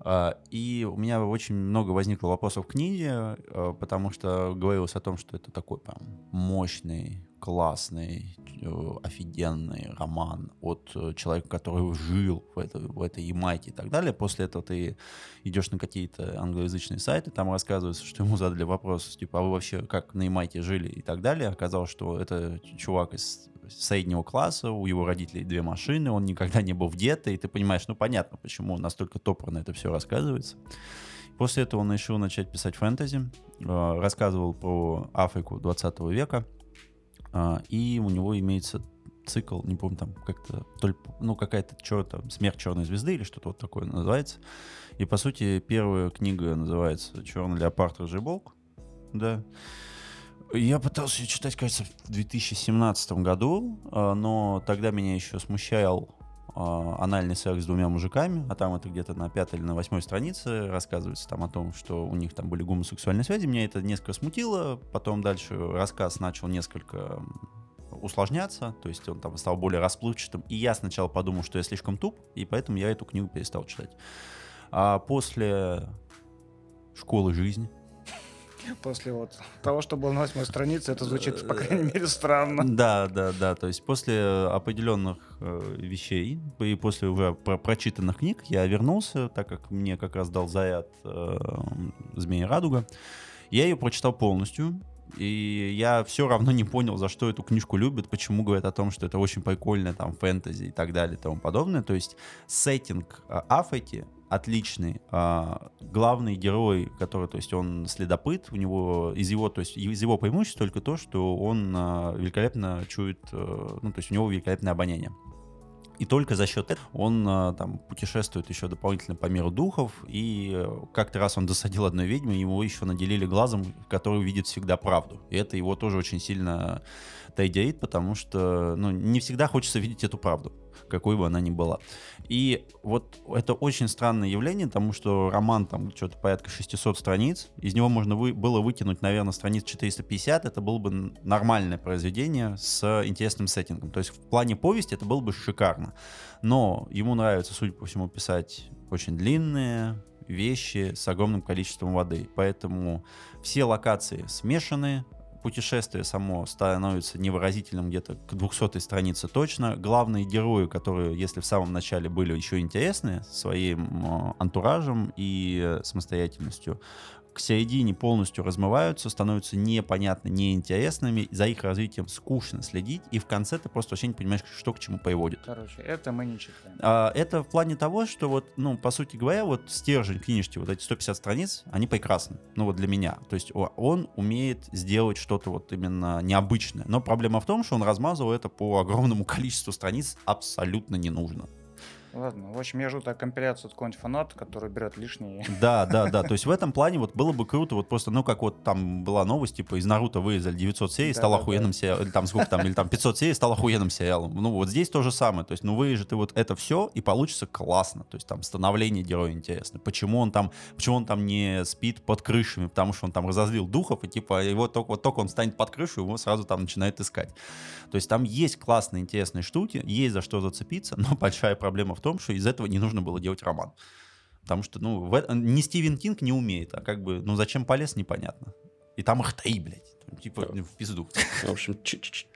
А, и у меня очень много возникло вопросов к книге, а, потому что говорилось о том, что это такой прям мощный, классный, э, офигенный роман от э, человека, который жил в этой, в этой Ямайке и так далее. После этого ты идешь на какие-то англоязычные сайты, там рассказывается, что ему задали вопрос, типа, а вы вообще как на Ямайке жили и так далее. Оказалось, что это чувак из среднего класса, у его родителей две машины, он никогда не был в гетто, и ты понимаешь, ну понятно, почему настолько топорно это все рассказывается. После этого он решил начать писать фэнтези, э, рассказывал про Африку 20 века, и у него имеется цикл, не помню, там как-то, ну, какая-то черта, смерть черной звезды или что-то вот такое называется. И, по сути, первая книга называется «Черный леопард рыжеболк», да. Я пытался ее читать, кажется, в 2017 году, а, но тогда меня еще смущал а, анальный секс с двумя мужиками, а там это где-то на пятой или на восьмой странице рассказывается там о том, что у них там были гомосексуальные связи. Меня это несколько смутило. Потом дальше рассказ начал несколько усложняться, то есть он там стал более расплывчатым. И я сначала подумал, что я слишком туп, и поэтому я эту книгу перестал читать. А после школы жизни, После вот того, что было на восьмой странице, это звучит, по крайней мере, странно. Да, да, да. То есть после определенных э, вещей и после уже про прочитанных книг я вернулся, так как мне как раз дал заряд э, «Змея Радуга». Я ее прочитал полностью, и я все равно не понял, за что эту книжку любят, почему говорят о том, что это очень прикольно, там, фэнтези и так далее и тому подобное. То есть сеттинг э, Африки отличный. А, главный герой, который, то есть он следопыт, у него из его, то есть из его преимуществ только то, что он а, великолепно чует, а, ну то есть у него великолепное обоняние. И только за счет этого он а, там путешествует еще дополнительно по миру духов. И э, как-то раз он досадил одной ведьме, его еще наделили глазом, который видит всегда правду. И это его тоже очень сильно триггерит, потому что ну, не всегда хочется видеть эту правду какой бы она ни была. И вот это очень странное явление, потому что роман там что-то порядка 600 страниц, из него можно вы, было выкинуть, наверное, страниц 450, это было бы нормальное произведение с интересным сеттингом. То есть в плане повести это было бы шикарно. Но ему нравится, судя по всему, писать очень длинные вещи с огромным количеством воды. Поэтому все локации смешаны, путешествие само становится невыразительным где-то к 200 странице точно. Главные герои, которые, если в самом начале были еще интересны своим антуражем и э, самостоятельностью, к середине полностью размываются, становятся непонятно, неинтересными, за их развитием скучно следить, и в конце ты просто вообще не понимаешь, что к чему приводит. Короче, это мы не читаем. А, это в плане того, что вот, ну, по сути говоря, вот стержень книжки, вот эти 150 страниц, они прекрасны, ну, вот для меня. То есть он умеет сделать что-то вот именно необычное. Но проблема в том, что он размазывал это по огромному количеству страниц абсолютно не нужно. Ладно, в общем, я жду так компиляцию от какого-нибудь фаната, который берет лишние. Да, да, да. То есть в этом плане вот было бы круто, вот просто, ну, как вот там была новость, типа, из Наруто вырезали 900 серий, да, стал да, охуенным да. сериалом, или там сколько там, или там 500 серий, стал охуенным сериалом. Ну, вот здесь то же самое. То есть, ну, вырежет ты вот это все, и получится классно. То есть там становление героя интересно. Почему он там, почему он там не спит под крышами, потому что он там разозлил духов, и типа, его только, вот только он станет под крышу, его сразу там начинает искать. То есть там есть классные, интересные штуки, есть за что зацепиться, но большая проблема в том, что из этого не нужно было делать роман. Потому что, ну, в, не Стивен Кинг не умеет, а как бы, ну, зачем полез, непонятно. И там их три, блядь. Типа в пизду. В общем,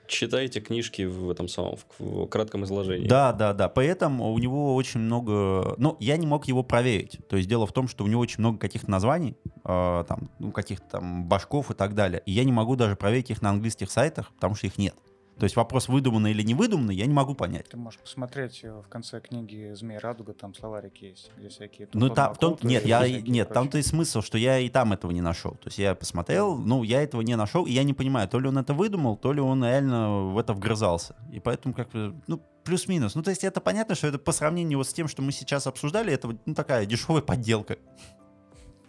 читайте книжки в этом самом, в кратком изложении. Да, да, да. Поэтому у него очень много... Ну, я не мог его проверить. То есть дело в том, что у него очень много каких-то названий, э, там, ну, каких-то там башков и так далее. И я не могу даже проверить их на английских сайтах, потому что их нет. То есть вопрос выдуманный или не выдуманный, я не могу понять. Ты можешь посмотреть э, в конце книги «Змей Радуга», там словарики есть, где всякие... Ну, там, в том, нет, я, нет там-то и смысл, что я и там этого не нашел. То есть я посмотрел, ну, я этого не нашел, и я не понимаю, то ли он это выдумал, то ли он реально в это вгрызался. И поэтому как бы, ну, плюс-минус. Ну, то есть это понятно, что это по сравнению вот с тем, что мы сейчас обсуждали, это ну, такая дешевая подделка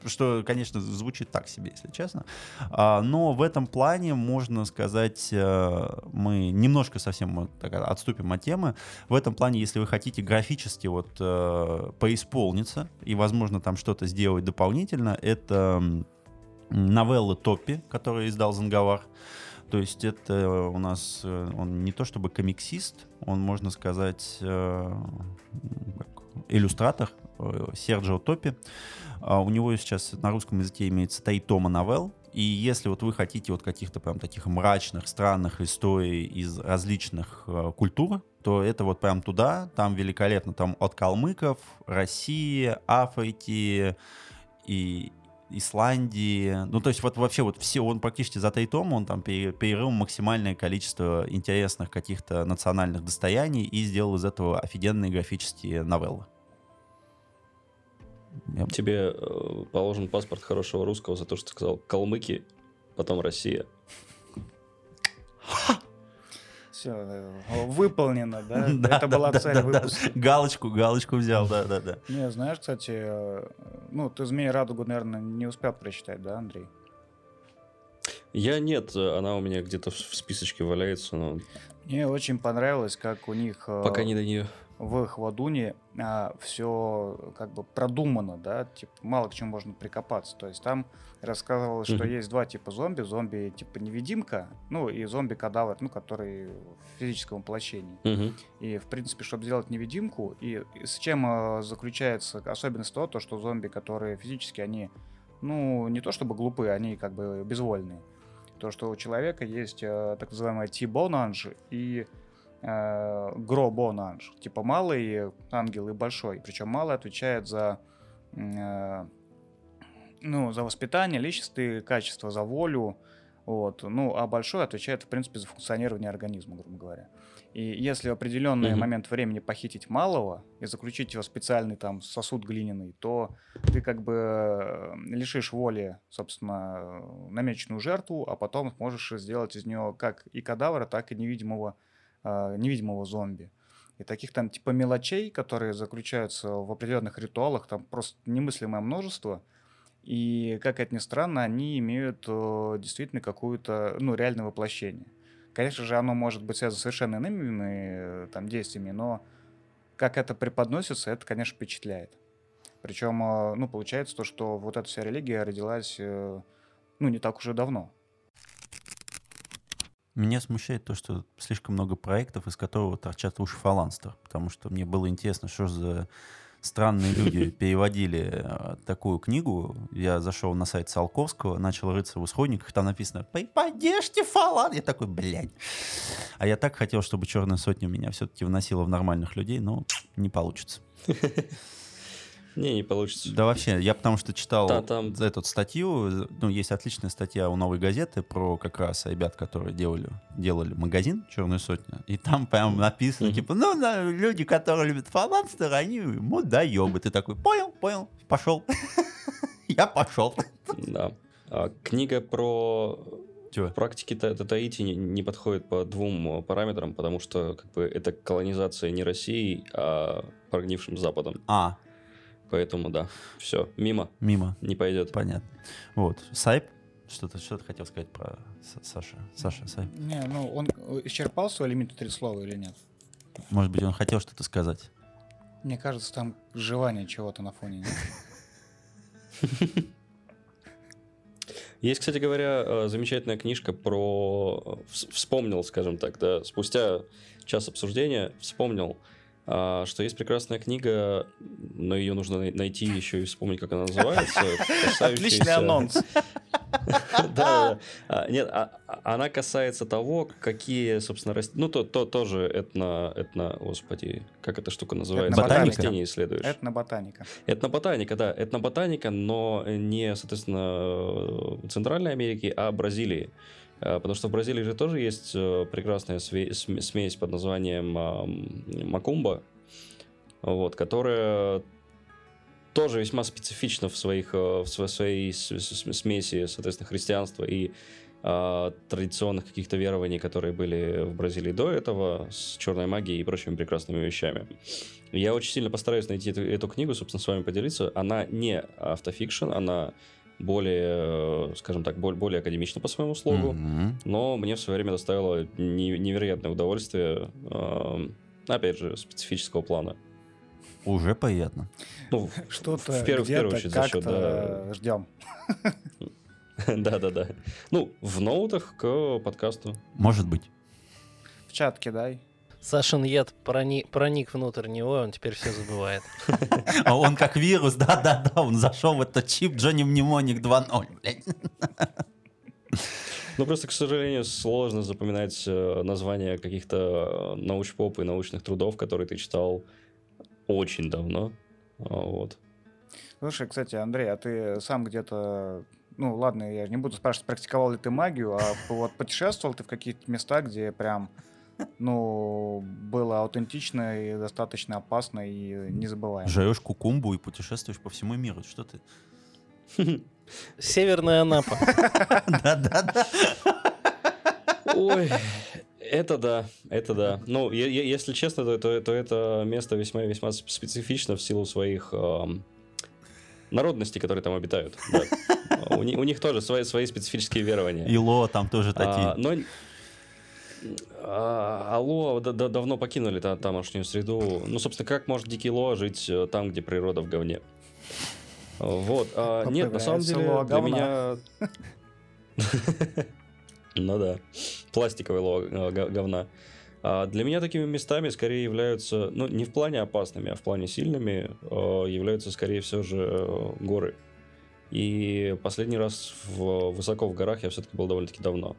что, конечно, звучит так себе, если честно. А, но в этом плане, можно сказать, э, мы немножко совсем отступим от темы. В этом плане, если вы хотите графически вот э, поисполниться и, возможно, там что-то сделать дополнительно, это новеллы Топпи, которые издал Занговар. То есть это у нас, э, он не то чтобы комиксист, он, можно сказать, иллюстратор Серджио Топпи. А у него сейчас на русском языке имеется три тома новелл. И если вот вы хотите вот каких-то прям таких мрачных, странных историй из различных э, культур, то это вот прям туда, там великолепно, там от калмыков, России, Африки и Исландии, ну то есть вот вообще вот все, он практически за тома, он там перерыл максимальное количество интересных каких-то национальных достояний и сделал из этого офигенные графические новеллы. Я... Тебе э, положен паспорт хорошего русского за то, что ты сказал Калмыки, потом Россия. Все, э, выполнено, да? да Это была цель да, выпуска. Галочку, галочку взял, да, да, да. Не, знаешь, кстати, э, ну, ты «Змеи Радугу», наверное, не успел прочитать, да, Андрей? Я нет, она у меня где-то в списочке валяется, но... Мне очень понравилось, как у них... Пока не до нее. В Хвадуне а, все как бы продумано, да, типа мало к чему можно прикопаться. То есть там рассказывалось, mm-hmm. что есть два типа зомби. Зомби типа невидимка, ну и зомби-кадавр, ну, который в физическом воплощении. Мгм. И, в принципе, чтобы сделать невидимку, и и с чем э, заключается особенность того, то, что зомби, которые физически, они, ну, не то чтобы глупые, они как бы безвольные. То, что у человека есть э, так называемый T-бонанж и э, гро-бонанж. Типа малый ангел и большой. Причем малый отвечает за, э, ну, за воспитание, личностные качества, за волю. Вот. Ну, а большой отвечает, в принципе, за функционирование организма, грубо говоря. И если в определенный Мгм. момент времени похитить малого и заключить его в специальный там сосуд глиняный, то ты как бы э, лишишь воли, собственно, намеченную жертву, а потом сможешь сделать из нее как и кадавра, так и невидимого, э, невидимого зомби. И таких там типа мелочей, которые заключаются в определенных ритуалах, там просто немыслимое множество. И, как это ни странно, они имеют э, действительно какую-то, ну, реальное воплощение. Конечно же, оно может быть связано с совершенно иными э, там действиями, но как это преподносится, это, конечно, впечатляет. Причем, э, ну, получается то, что вот эта вся религия родилась, э, ну, не так уже давно. Меня смущает то, что слишком много проектов, из которого торчат уши фаланстер. Потому что мне было интересно, что за странные люди переводили э, такую книгу. Я зашел на сайт Салковского, начал рыться в исходниках, там написано «Пой- «Поддержьте фалан!» Я такой, блядь. А я так хотел, чтобы «Черная сотня» меня все-таки вносила в нормальных людей, но не получится. Не, не получится. Да вообще, я потому что читал Да, там- эту статью, ну, есть отличная статья у «Новой газеты» про как раз ребят, которые делали, делали магазин «Черная сотня», и там прям написано, Мгм. типа, ну, да, люди, которые любят фаланстер, они мудоебы. Ты такой, понял, понял, пошел. Я пошел. Да. А, книга про Чего? практики Та- Татаити не, не подходит по двум э, параметрам, потому что как бы это колонизация не России, а прогнившим Западом. А, Поэтому да, все, мимо, мимо. не пойдет. Понятно. Вот. Сайп, что-то что ты хотел сказать про Саша? Саша, Сайп. Не, ну, он исчерпал свой лимит три слова или нет? Может быть, он хотел что-то сказать? Мне кажется, там жевание чего-то на фоне. нет? Есть, кстати говоря, э, замечательная книжка про... э, вс- Вспомнил, скажем так, да, спустя час обсуждения вспомнил, что есть прекрасная книга, но ее нужно най- найти еще и вспомнить, как она называется. Отличный анонс. Да. А, Нет, а- а- она касается того, какие, собственно, рас- Ну, то, то тоже этно, этно, господи, как эта штука называется? Этноботаника. Растения исследуешь. Этноботаника. Этноботаника, да, этноботаника, но не, соответственно, в Центральной Америке, а Бразилии. А, Потому что в Бразилии же тоже есть э, прекрасная смесь под названием макумба, вот, которая тоже весьма специфична в своих э, в сво- своей смеси, соответственно, христианства и а, традиционных каких-то верований, которые были в Бразилии до этого, с черной магией и прочими прекрасными вещами. Я очень сильно постараюсь найти эту, эту книгу, собственно, с вами поделиться. Она не автофикшн, она более, э, скажем так, более, более академична по своему слогу, Мгм. но мне в свое время доставило не- невероятное удовольствие, эм, опять же, специфического плана. Уже приятно. Ну, Что-то В первую- в первую где-то очередь за счет, как-то ждем. да-да-да. Ну, в ноутах к подкасту. Может быть. В чат кидай. Сашин яд прони- проник внутрь него, и он теперь все забывает. А он как вирус, да-да-да, он зашел в этот чип Джонни Мнемоник 2.0, блядь. Ну, просто, к сожалению, сложно запоминать э, названия каких-то э, научпоп и научных трудов, которые ты читал очень давно. А, Вот. Слушай, кстати, Андрей, а ты сам где-то, ну ладно, я не буду спрашивать, практиковал ли ты магию, а вот путешествовал ты в какие-то места, где прям, ну, было аутентично и достаточно опасно и незабываемо. Жрешь кукумбу и путешествуешь по всему миру. Что ты? Северная Анапа. Да-да-да. Ой, это да, это да. Ну, если честно, то, то, то это место весьма-весьма сп- специфично в силу своих эм, народностей, которые там обитают. да. У, ни- у них тоже свои, свои специфические верования. Ило там тоже А, такие. но А, алло да, да, давно покинули та, тамошнюю среду. Ну, собственно, как может дикий Лоа жить э, там, где природа в говне? Вот. А, нет, на самом деле, для говна. меня... Ну да. Пластиковый Лоа э, говна. А для меня такими местами скорее являются, ну, не в плане опасными, а в плане сильными, э, являются скорее все же горы. И последний раз в, высоко в горах я все-таки был довольно-таки давно.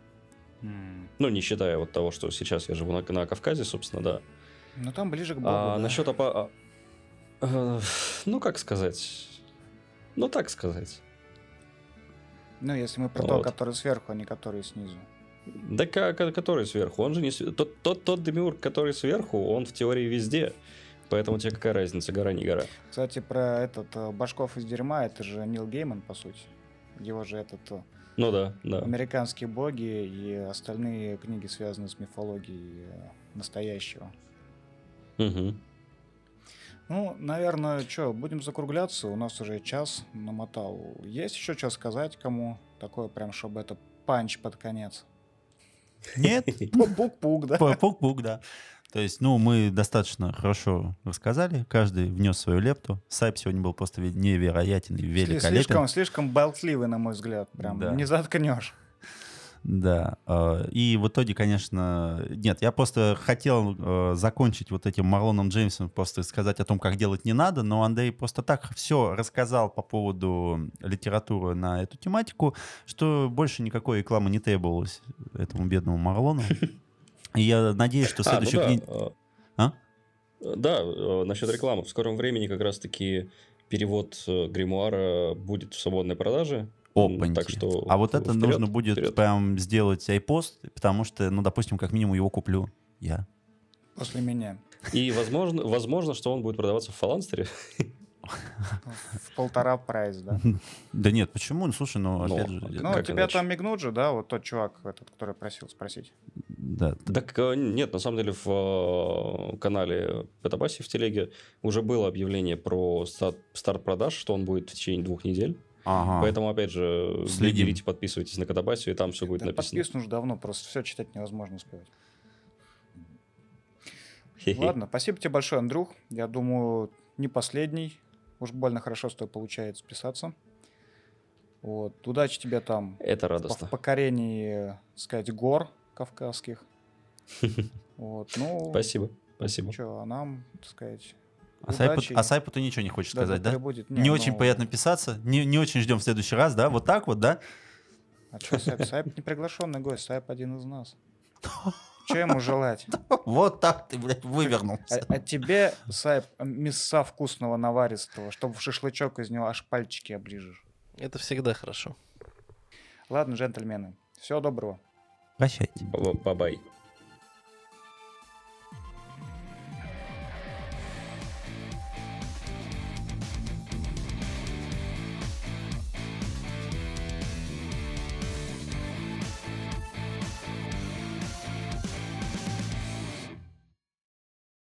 Ну, не считая вот того, что сейчас я живу на, на Кавказе, собственно, да. Ну там ближе к Богу. А да. насчет опа... а, э, ну, как сказать? Ну, так сказать. Ну, если мы про то, Вот. который сверху, а не который снизу. Да ка- ка- который сверху? Он же не... Тот, тот, тот демиург, который сверху, он в теории везде. Поэтому тебе какая разница, гора не гора. Кстати, про этот э, Башков из дерьма, это же Нил Гейман, по сути. Его же этот э, Ну да, да. американские боги и остальные книги связаны с мифологией э, настоящего. Мгм. Ну, наверное, что, будем закругляться. У нас уже час намотал. Есть еще что сказать кому? Такое прям, чтобы это панч под конец. Нет? Пук-пук, да? Пук-пук, да. То есть, ну, мы достаточно хорошо рассказали, каждый внес свою лепту. Сайп сегодня был просто ве- невероятен и великолепен. Слишком, слишком болтливый, на мой взгляд. Прям Да. не заткнешь. Да. э, И в итоге, конечно, нет, я просто хотел э, закончить вот этим Марлоном Джеймсом, просто сказать о том, как делать не надо, но Андрей просто так все рассказал по поводу литературы на эту тематику, что больше никакой рекламы не требовалось этому бедному Марлону. И я надеюсь, что А, ну да, А? э, Да, э, насчет рекламы. В скором времени как раз-таки перевод э, гримуара будет в свободной продаже. Опаньки. Так что а вот это вперед, нужно будет вперед. прям сделать айпост, потому что, ну, допустим, как минимум его куплю я. После меня. И возможно, возможно, что он будет продаваться в фаланстере. В полтора прайс, да? Да нет, почему? Ну, слушай, ну, Ну, опять же, Ну, тебя там мигнут же, да? Вот тот чувак, этот, который просил спросить. да, Так э, нет, на самом деле в э, канале Петабаси в телеге уже было объявление про старт, продаж, что он будет в течение двух недель. Ага. Поэтому, опять же, Следим. подписывайтесь на Катабасию, и там все будет Да написано. подписан уже давно, просто все читать невозможно успевать. Хе-хе. Ладно, спасибо тебе большое, Андрюх. Я думаю, не последний. Уж больно хорошо с тобой получается писаться. Вот. Удачи тебе там Это в радостно. покорении, так сказать, гор кавказских. Вот. Ну, Спасибо, спасибо. Что, а нам, так сказать, А Сайпу, удачи. а Сайпу ты ничего не хочешь Да, сказать, да прибудет. Не, Не, очень ну- приятно писаться, не, не очень ждем в следующий раз, да? Вот так вот, да? А что, Сайп? Сайп не приглашенный гость, Сайп один из нас. Че ему желать? Вот так ты, блядь, А, вывернулся. а тебе, Сайп, мяса вкусного наваристого, чтобы в шашлычок из него аж пальчики оближешь. Это всегда хорошо. Ладно, джентльмены, всего доброго. Прощайте. Ба- Бабай.